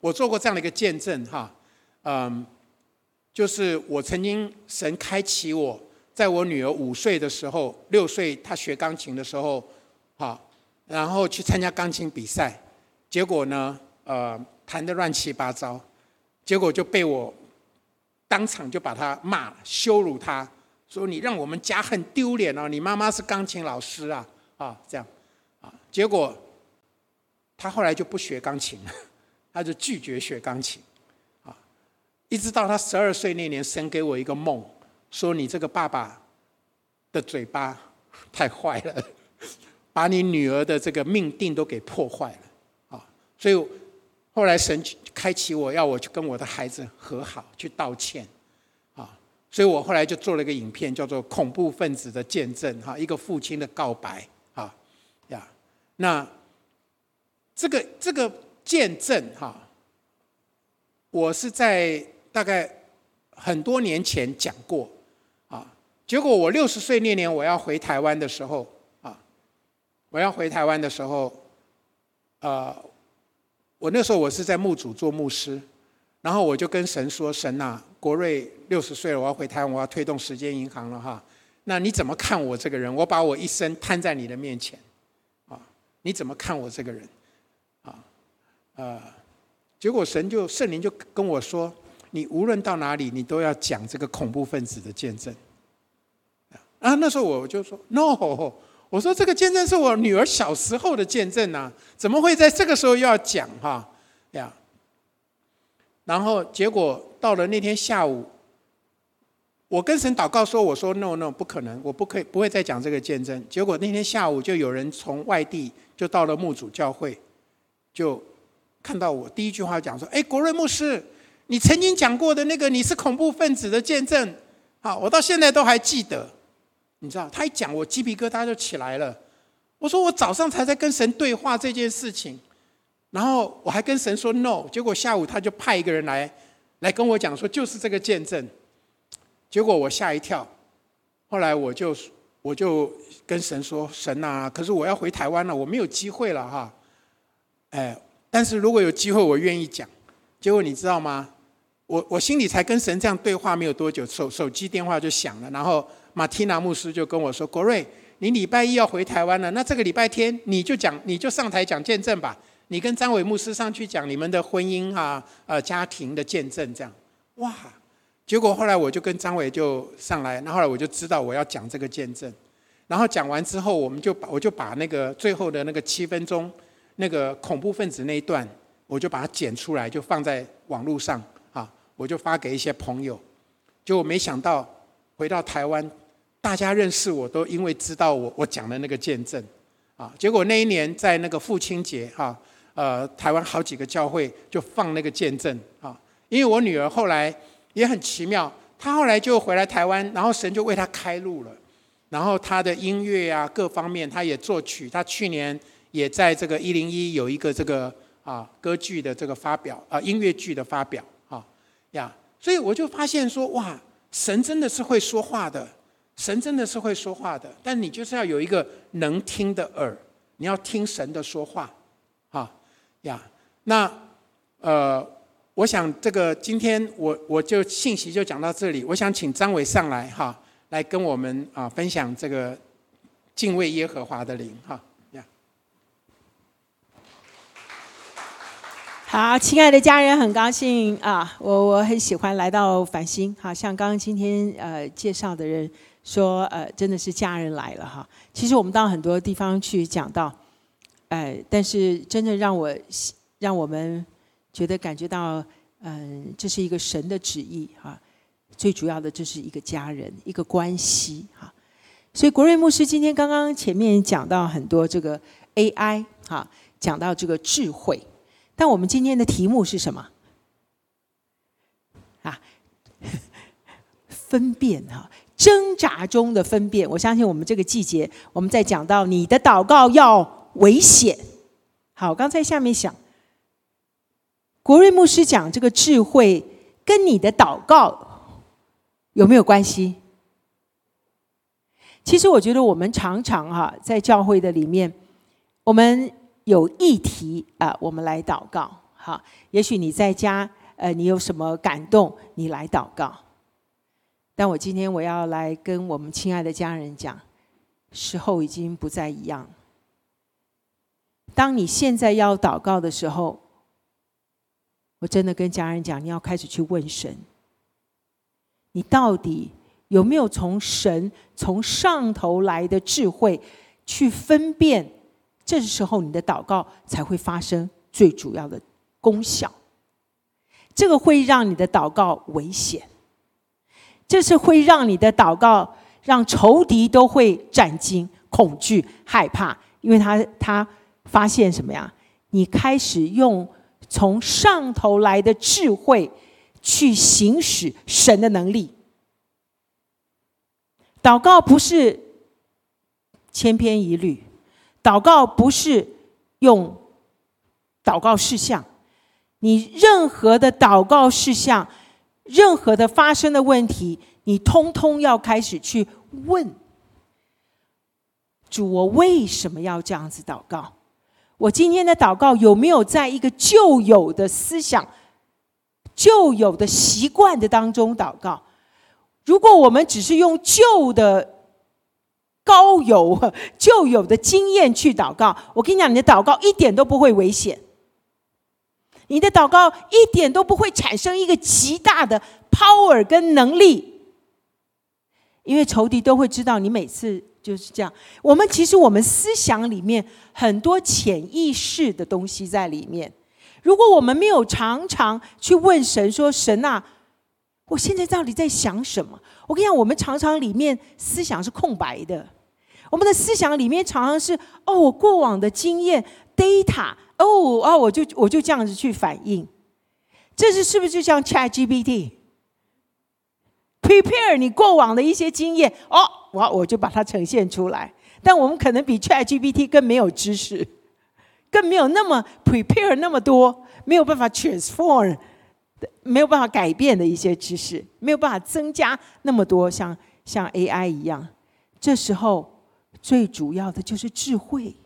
我做过这样的一个见证哈，嗯，就是我曾经神开启我，在我女儿五岁的时候，六岁她学钢琴的时候，好，然后去参加钢琴比赛，结果呢，呃，弹的乱七八糟，结果就被我当场就把她骂，羞辱她。说你让我们家很丢脸哦！你妈妈是钢琴老师啊，啊，这样，啊，结果他后来就不学钢琴了，他就拒绝学钢琴，啊，一直到他十二岁那年，神给我一个梦，说你这个爸爸的嘴巴太坏了，把你女儿的这个命定都给破坏了，啊，所以后来神开启我要我去跟我的孩子和好，去道歉。所以我后来就做了一个影片，叫做《恐怖分子的见证》哈，一个父亲的告白啊呀。那这个这个见证哈，我是在大概很多年前讲过啊。结果我六十岁那年我要回台湾的时候啊，我要回台湾的时候，呃，我那时候我是在墓主做牧师。然后我就跟神说：“神呐，国瑞六十岁了，我要回台湾，我要推动时间银行了哈。那你怎么看我这个人？我把我一生摊在你的面前，啊，你怎么看我这个人？啊呃，结果神就圣灵就跟我说，你无论到哪里，你都要讲这个恐怖分子的见证。啊，那时候我就说 no，我说这个见证是我女儿小时候的见证啊，怎么会在这个时候又要讲哈？然后结果到了那天下午。我跟神祷告说：“我说 no no 不可能，我不可以不会再讲这个见证。”结果那天下午就有人从外地就到了牧主教会，就看到我第一句话讲说：“哎，国瑞牧师，你曾经讲过的那个你是恐怖分子的见证，好，我到现在都还记得。你知道，他一讲我鸡皮疙瘩就起来了。我说我早上才在跟神对话这件事情，然后我还跟神说 no，结果下午他就派一个人来来跟我讲说就是这个见证。”结果我吓一跳，后来我就我就跟神说：“神啊，可是我要回台湾了，我没有机会了哈。”哎，但是如果有机会，我愿意讲。结果你知道吗？我我心里才跟神这样对话没有多久，手手机电话就响了，然后马蒂娜牧师就跟我说：“国瑞，你礼拜一要回台湾了，那这个礼拜天你就讲，你就上台讲见证吧。你跟张伟牧师上去讲你们的婚姻啊，呃，家庭的见证这样。”哇！结果后来我就跟张伟就上来，那后来我就知道我要讲这个见证，然后讲完之后，我们就把我就把那个最后的那个七分钟那个恐怖分子那一段，我就把它剪出来，就放在网络上啊，我就发给一些朋友，结果没想到回到台湾，大家认识我都因为知道我我讲的那个见证啊，结果那一年在那个父亲节哈，呃，台湾好几个教会就放那个见证啊，因为我女儿后来。也很奇妙，她后来就回来台湾，然后神就为她开路了。然后她的音乐啊，各方面她也作曲。她去年也在这个一零一有一个这个啊歌剧的这个发表啊音乐剧的发表啊呀。所以我就发现说，哇，神真的是会说话的，神真的是会说话的。但你就是要有一个能听的耳，你要听神的说话啊呀。那呃。我想这个今天我我就信息就讲到这里。我想请张伟上来哈，来跟我们啊分享这个敬畏耶和华的灵哈呀。好，亲爱的家人，很高兴啊，我我很喜欢来到繁星。好像刚刚今天呃介绍的人说呃真的是家人来了哈。其实我们到很多地方去讲到，哎，但是真的让我让我们。觉得感觉到，嗯，这是一个神的旨意哈。最主要的，这是一个家人，一个关系哈。所以国瑞牧师今天刚刚前面讲到很多这个 AI 哈，讲到这个智慧。但我们今天的题目是什么？啊，分辨哈，挣扎中的分辨。我相信我们这个季节，我们在讲到你的祷告要危险。好，刚才下面想。国瑞牧师讲这个智慧跟你的祷告有没有关系？其实我觉得我们常常哈在教会的里面，我们有议题啊，我们来祷告哈。也许你在家呃，你有什么感动，你来祷告。但我今天我要来跟我们亲爱的家人讲，时候已经不再一样。当你现在要祷告的时候。我真的跟家人讲，你要开始去问神，你到底有没有从神从上头来的智慧去分辨？这时候你的祷告才会发生最主要的功效。这个会让你的祷告危险，这是会让你的祷告让仇敌都会战惊、恐惧、害怕，因为他他发现什么呀？你开始用。从上头来的智慧，去行使神的能力。祷告不是千篇一律，祷告不是用祷告事项。你任何的祷告事项，任何的发生的问题，你通通要开始去问主：我为什么要这样子祷告？我今天的祷告有没有在一个旧有的思想、旧有的习惯的当中祷告？如果我们只是用旧的高有、旧有的经验去祷告，我跟你讲，你的祷告一点都不会危险。你的祷告一点都不会产生一个极大的 power 跟能力，因为仇敌都会知道你每次就是这样。我们其实我们思想里面很多潜意识的东西在里面，如果我们没有常常去问神说：“神啊，我现在到底在想什么？”我跟你讲，我们常常里面思想是空白的。我们的思想里面常常是哦，我过往的经验 data 哦哦，我就我就这样子去反应，这是是不是就像 ChatGPT？Prepare 你过往的一些经验哦，我我就把它呈现出来。但我们可能比 Chat GPT 更没有知识，更没有那么 prepare 那么多，没有办法 transform，没有办法改变的一些知识，没有办法增加那么多像像 AI 一样。这时候。最主要的就是智慧。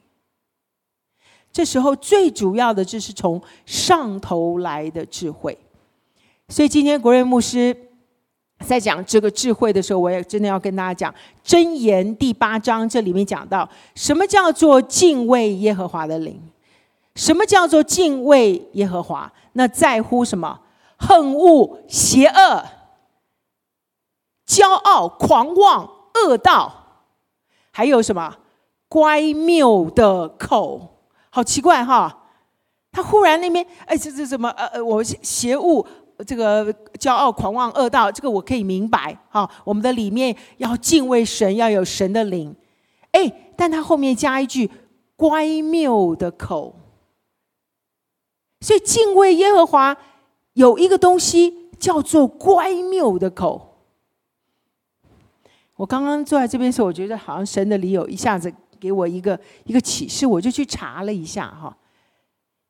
这时候最主要的就是从上头来的智慧。所以今天国瑞牧师在讲这个智慧的时候，我也真的要跟大家讲《箴言》第八章，这里面讲到什么叫做敬畏耶和华的灵？什么叫做敬畏耶和华？那在乎什么？恨恶邪恶、骄傲、狂妄、恶道。还有什么乖谬的口？好奇怪哈！他忽然那边哎，这这什么呃呃，我邪恶这个骄傲狂妄恶道，这个我可以明白哈。我们的里面要敬畏神，要有神的灵。哎，但他后面加一句乖谬的口，所以敬畏耶和华有一个东西叫做乖谬的口。我刚刚坐在这边的时候，我觉得好像神的理由一下子给我一个一个启示，我就去查了一下哈。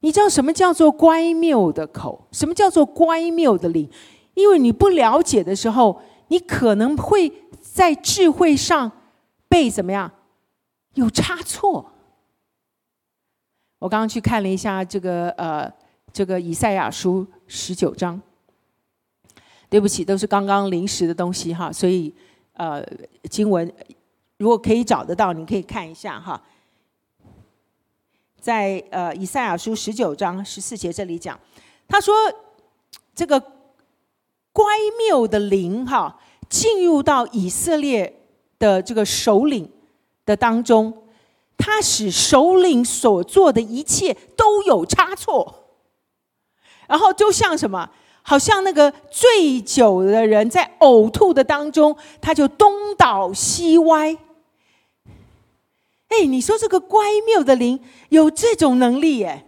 你知道什么叫做乖谬的口？什么叫做乖谬的灵？因为你不了解的时候，你可能会在智慧上被怎么样有差错。我刚刚去看了一下这个呃这个以赛亚书十九章。对不起，都是刚刚临时的东西哈，所以。呃，经文如果可以找得到，你可以看一下哈。在呃以赛亚书十九章十四节这里讲，他说这个乖谬的灵哈进入到以色列的这个首领的当中，他使首领所做的一切都有差错，然后就像什么？好像那个醉酒的人在呕吐的当中，他就东倒西歪。哎，你说这个乖谬的灵有这种能力耶，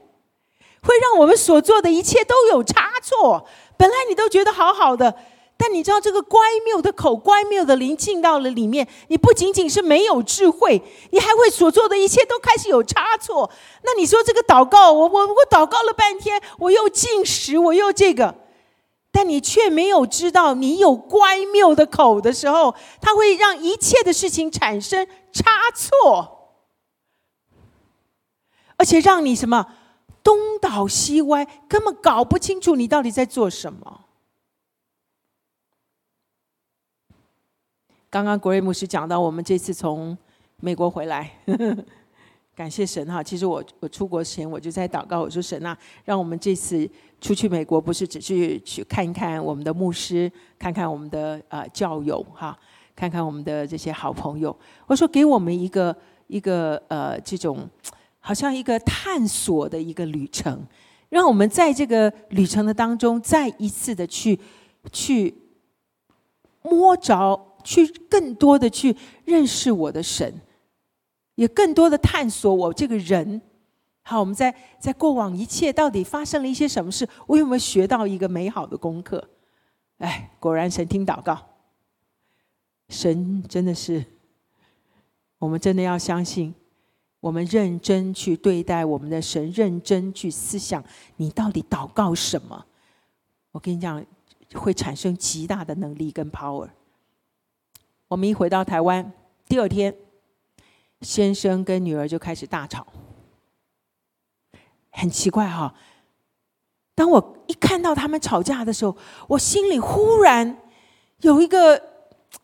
会让我们所做的一切都有差错。本来你都觉得好好的，但你知道这个乖谬的口、乖谬的灵进到了里面，你不仅仅是没有智慧，你还会所做的一切都开始有差错。那你说这个祷告，我我我祷告了半天，我又进食，我又这个。但你却没有知道，你有乖谬的口的时候，它会让一切的事情产生差错，而且让你什么东倒西歪，根本搞不清楚你到底在做什么。刚刚国瑞牧师讲到，我们这次从美国回来。感谢神哈！其实我我出国前我就在祷告，我说神啊，让我们这次出去美国，不是只是去看一看我们的牧师，看看我们的呃教友哈，看看我们的这些好朋友。我说给我们一个一个呃这种好像一个探索的一个旅程，让我们在这个旅程的当中，再一次的去去摸着，去更多的去认识我的神。也更多的探索我这个人，好，我们在在过往一切到底发生了一些什么事？我有没有学到一个美好的功课？哎，果然神听祷告，神真的是，我们真的要相信，我们认真去对待我们的神，认真去思想，你到底祷告什么？我跟你讲，会产生极大的能力跟 power。我们一回到台湾，第二天。先生跟女儿就开始大吵，很奇怪哈。当我一看到他们吵架的时候，我心里忽然有一个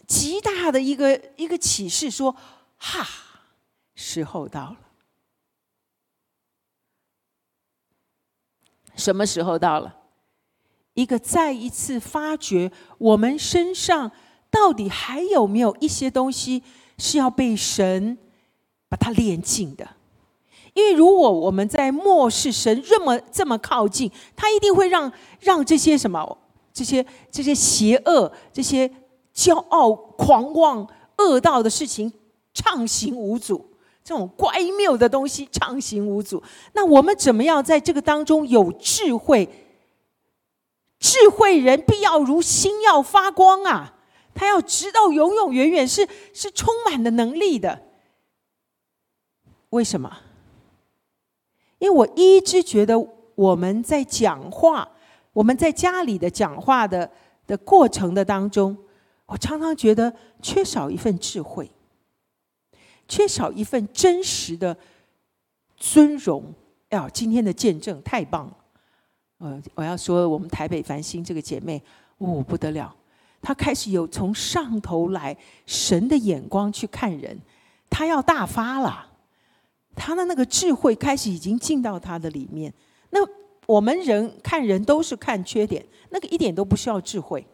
极大的一个一个启示，说：“哈，时候到了。”什么时候到了？一个再一次发觉我们身上到底还有没有一些东西是要被神把它炼尽的？因为如果我们在漠视神这么这么靠近，他一定会让让这些什么这些这些邪恶、这些骄傲、狂妄、恶道的事情畅行无阻，这种乖谬的东西畅行无阻。那我们怎么样在这个当中有智慧？智慧人必要如星耀发光啊！他要直到永永远远，是是充满了能力的。为什么？因为我一直觉得我们在讲话，我们在家里的讲话的的过程的当中，我常常觉得缺少一份智慧，缺少一份真实的尊荣。哎呀，今天的见证太棒了！呃，我要说我们台北繁星这个姐妹，哦不得了，她开始有从上头来神的眼光去看人，她要大发了。他的那个智慧开始已经进到他的里面。那我们人看人都是看缺点，那个一点都不需要智慧。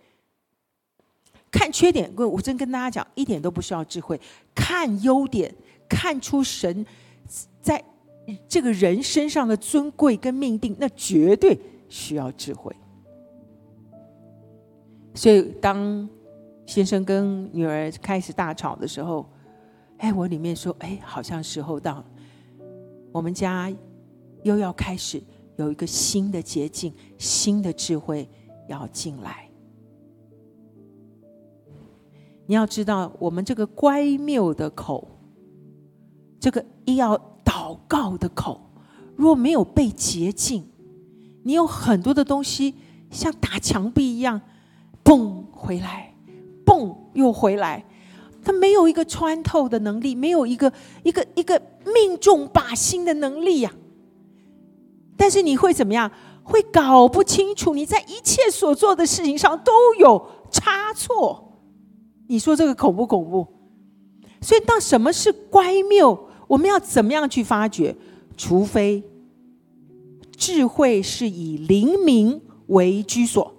看缺点，我我真跟大家讲，一点都不需要智慧。看优点，看出神在这个人身上的尊贵跟命定，那绝对需要智慧。所以，当先生跟女儿开始大吵的时候，哎，我里面说，哎，好像时候到了。我们家又要开始有一个新的捷径，新的智慧要进来。你要知道，我们这个乖谬的口，这个要祷告的口，如果没有被洁净，你有很多的东西像打墙壁一样，嘣回来，嘣又回来。它没有一个穿透的能力，没有一个一个一个命中靶心的能力呀。但是你会怎么样？会搞不清楚你在一切所做的事情上都有差错。你说这个恐不恐怖？所以，当什么是乖谬，我们要怎么样去发掘？除非智慧是以灵明为居所，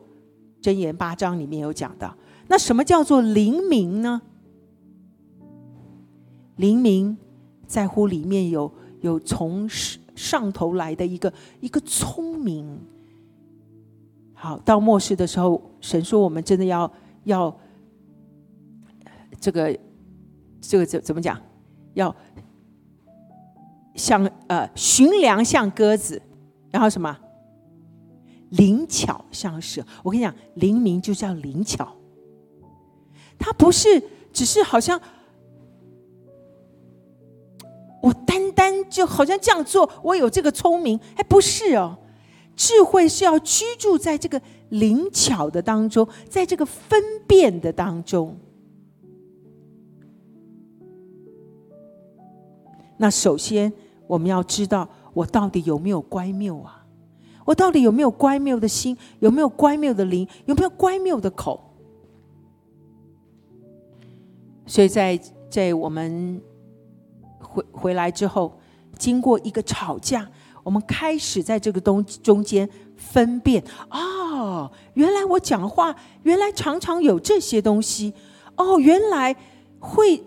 《箴言》八章里面有讲到。那什么叫做灵明呢？灵明在乎里面有有从上头来的一个一个聪明。好，到末世的时候，神说我们真的要要这个这个怎怎么讲？要像呃寻良像鸽子，然后什么灵巧像蛇。我跟你讲，灵明就叫灵巧，它不是只是好像。我单单就好像这样做，我有这个聪明，哎，不是哦，智慧是要居住在这个灵巧的当中，在这个分辨的当中。那首先我们要知道，我到底有没有乖谬啊？我到底有没有乖谬的心？有没有乖谬的灵？有没有乖谬的口？所以在在我们。回回来之后，经过一个吵架，我们开始在这个东中间分辨。哦，原来我讲话，原来常常有这些东西。哦，原来会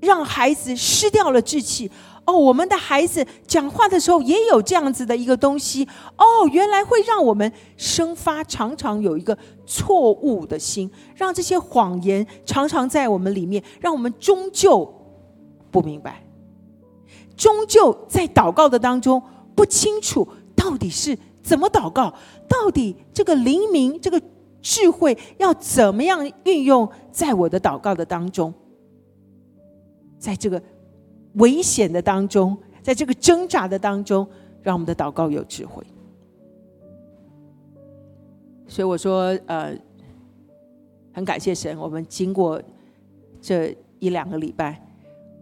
让孩子失掉了志气。哦，我们的孩子讲话的时候也有这样子的一个东西。哦，原来会让我们生发常常有一个错误的心，让这些谎言常常在我们里面，让我们终究。不明白，终究在祷告的当中不清楚到底是怎么祷告，到底这个灵明、这个智慧要怎么样运用在我的祷告的当中，在这个危险的当中，在这个挣扎的当中，让我们的祷告有智慧。所以我说，呃，很感谢神，我们经过这一两个礼拜。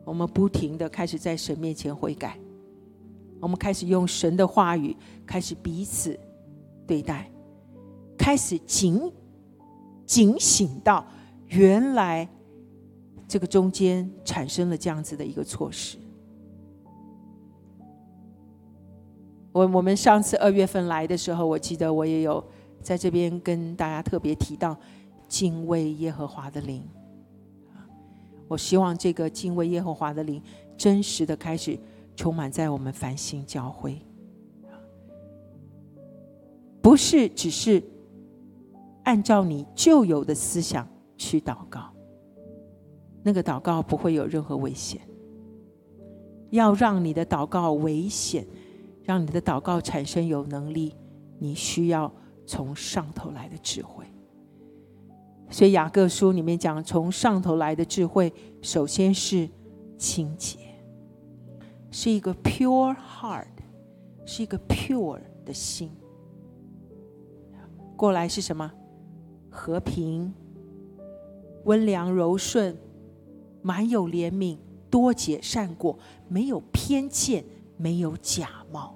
我们不停的开始在神面前悔改，我们开始用神的话语开始彼此对待，开始警警醒到原来这个中间产生了这样子的一个措施。我我们上次二月份来的时候，我记得我也有在这边跟大家特别提到敬畏耶和华的灵。我希望这个敬畏耶和华的灵真实的开始充满在我们繁星教会，不是只是按照你旧有的思想去祷告，那个祷告不会有任何危险。要让你的祷告危险，让你的祷告产生有能力，你需要从上头来的智慧。所以雅各书里面讲，从上头来的智慧，首先是清洁，是一个 pure heart，是一个 pure 的心。过来是什么？和平、温良柔顺、满有怜悯。多结善果，没有偏见，没有假冒，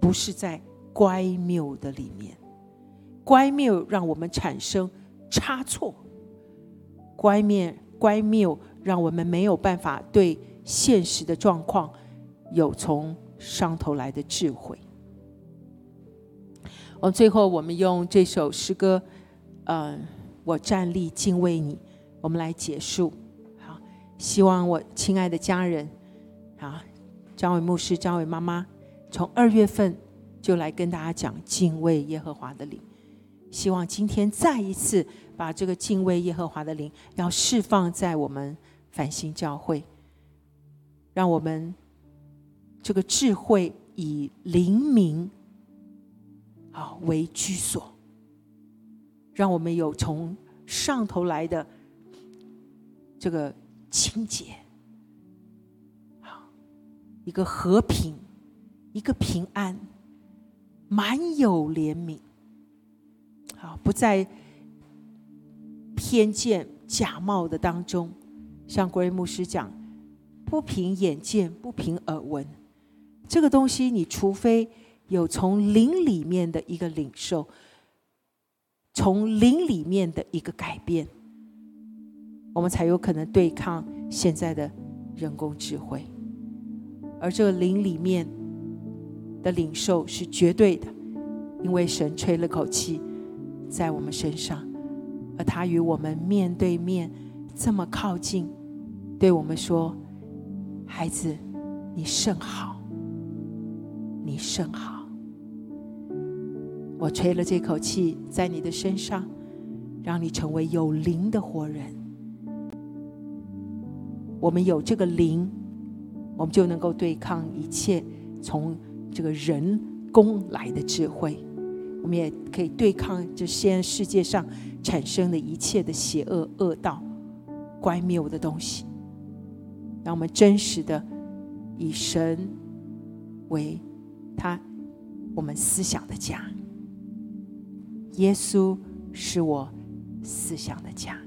不是在乖谬的里面。乖谬让我们产生差错，乖谬乖谬让我们没有办法对现实的状况有从上头来的智慧。我最后我们用这首诗歌，嗯，我站立敬畏你，我们来结束。希望我亲爱的家人，啊，张伟牧师、张伟妈妈，从二月份就来跟大家讲敬畏耶和华的灵。希望今天再一次把这个敬畏耶和华的灵要释放在我们繁星教会，让我们这个智慧以灵明啊为居所，让我们有从上头来的这个。清洁，好，一个和平，一个平安，满有怜悯，好，不在偏见假冒的当中。像国瑞牧师讲，不凭眼见，不凭耳闻，这个东西，你除非有从灵里面的一个领受，从灵里面的一个改变。我们才有可能对抗现在的人工智慧，而这个灵里面的领受是绝对的，因为神吹了口气在我们身上，而他与我们面对面这么靠近，对我们说：“孩子，你甚好，你甚好。”我吹了这口气在你的身上，让你成为有灵的活人。我们有这个灵，我们就能够对抗一切从这个人工来的智慧。我们也可以对抗这现世界上产生的一切的邪恶、恶道、乖谬的东西。让我们真实的以神为他我们思想的家。耶稣是我思想的家。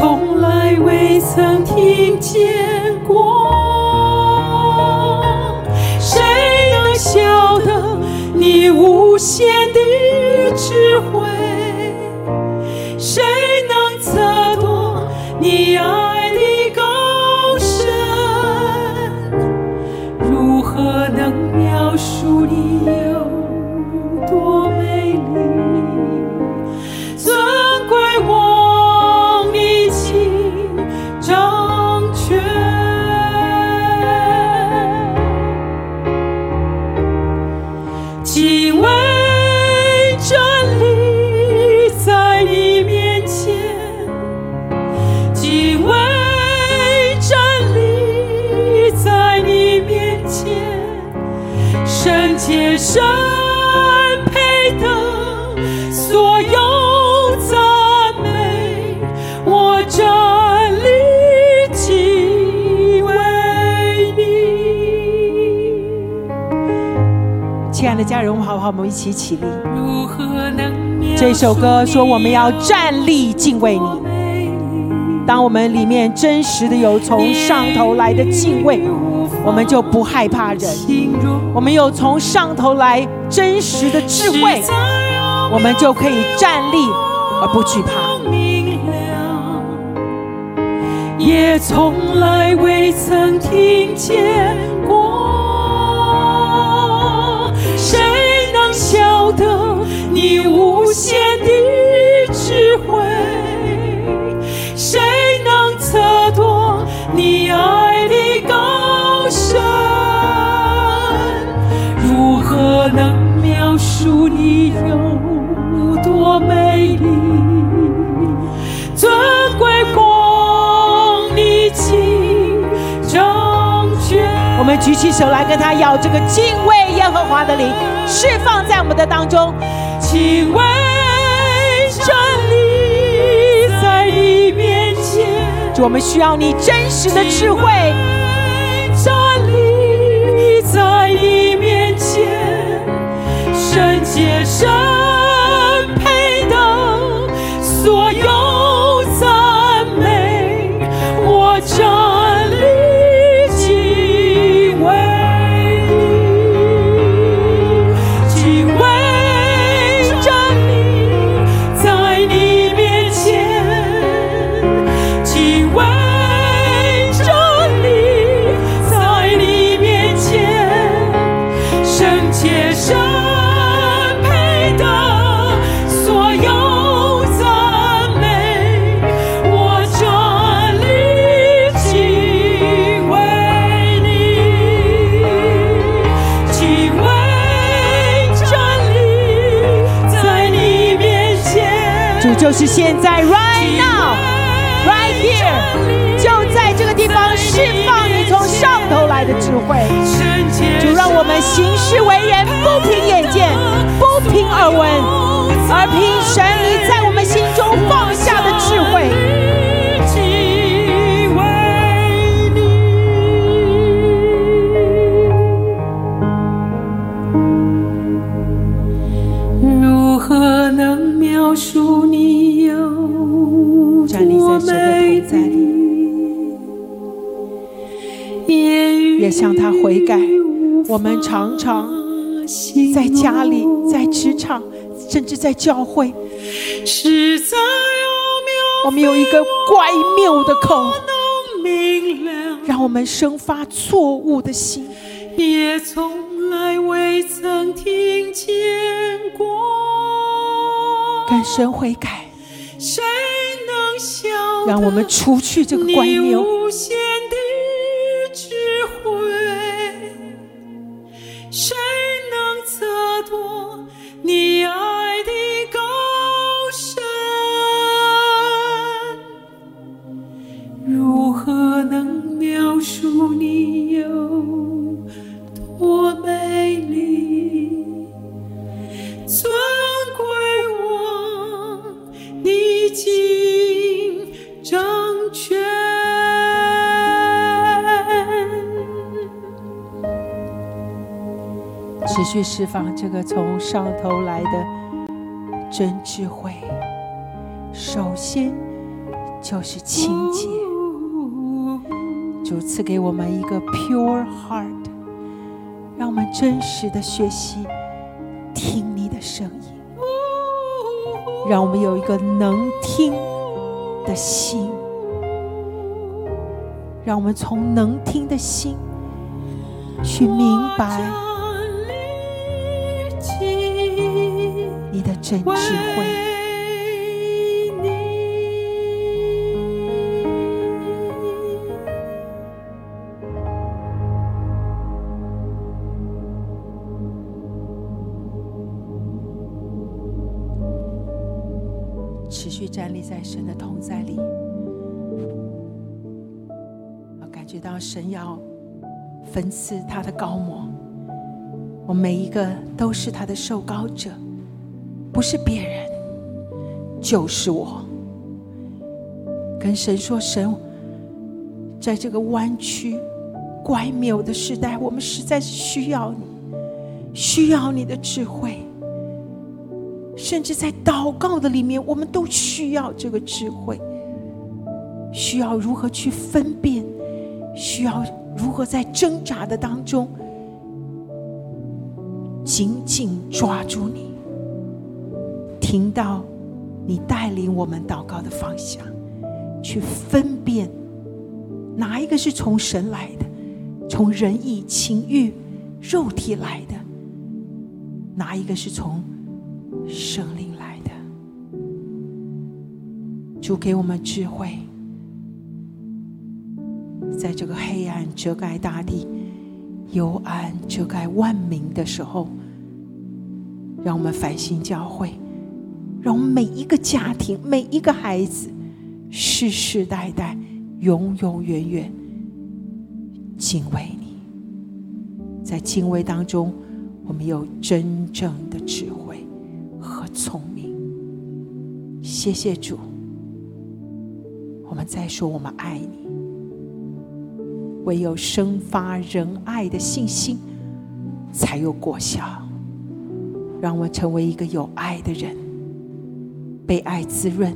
从来未曾听见过，谁能晓得你无限的痴狂？好不好？我们一起起立。这首歌说我们要站立敬畏你。当我们里面真实的有从上头来的敬畏，我们就不害怕人；我们有从上头来真实的智慧，我们就可以站立而不惧怕。也从来未曾听见得你无限的智慧？谁能测度你爱的高深？如何能描述你有举起手来跟他要这个敬畏耶和华的灵，释放在我们的当中。敬畏真理在你面前，我们需要你真实的智慧。真理在你面前，圣洁神是现在，run。向他悔改。我们常常在家里、在职场，甚至在教会，我们有一个怪谬的口。让我们生发错误的心。也从来未曾听见过。跟神悔改，谁能让我们除去这个怪你谬。释放这个从上头来的真智慧。首先就是清洁，主赐给我们一个 pure heart，让我们真实的学习听你的声音，让我们有一个能听的心，让我们从能听的心去明白真智慧。持续站立在神的同在里，我，感觉到神要分赐他的高魔，我每一个都是他的受膏者，不是别人，就是我。跟神说，神，在这个弯曲、怪谬的时代，我们实在是需要你，需要你的智慧，甚至在祷告的里面，我们都需要这个智慧，需要如何去分辨，需要如何在挣扎的当中紧紧抓住你，听到你带领我们祷告的方向，去分辨哪一个是从神来的，从仁义、情欲、肉体来的。哪一个是从圣灵来的？主给我们智慧，在这个黑暗遮盖大地、幽暗遮盖万民的时候，让我们繁星教会，让我们每一个家庭、每一个孩子，世世代代、永永远远敬畏你，在敬畏当中。我们有真正的智慧和聪明，谢谢主。我们再说，我们爱你。唯有生发仁爱的信心，才有果效。让我成为一个有爱的人，被爱滋润，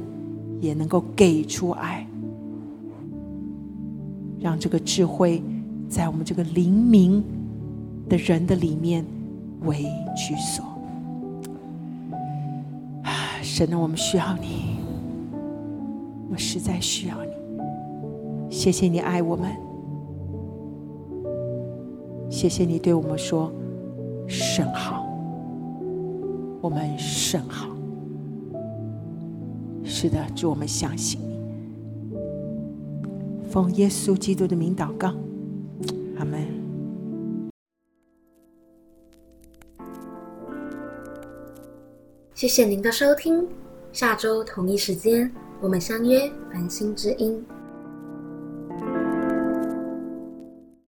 也能够给出爱。让这个智慧在我们这个灵明的人的里面。为居所，神啊，我们需要你，我实在需要你。谢谢你爱我们，谢谢你对我们说甚好，我们甚好。是的，祝我们相信你。奉耶稣基督的名祷告，阿门。谢谢您的收听，下周同一时间我们相约繁星之音。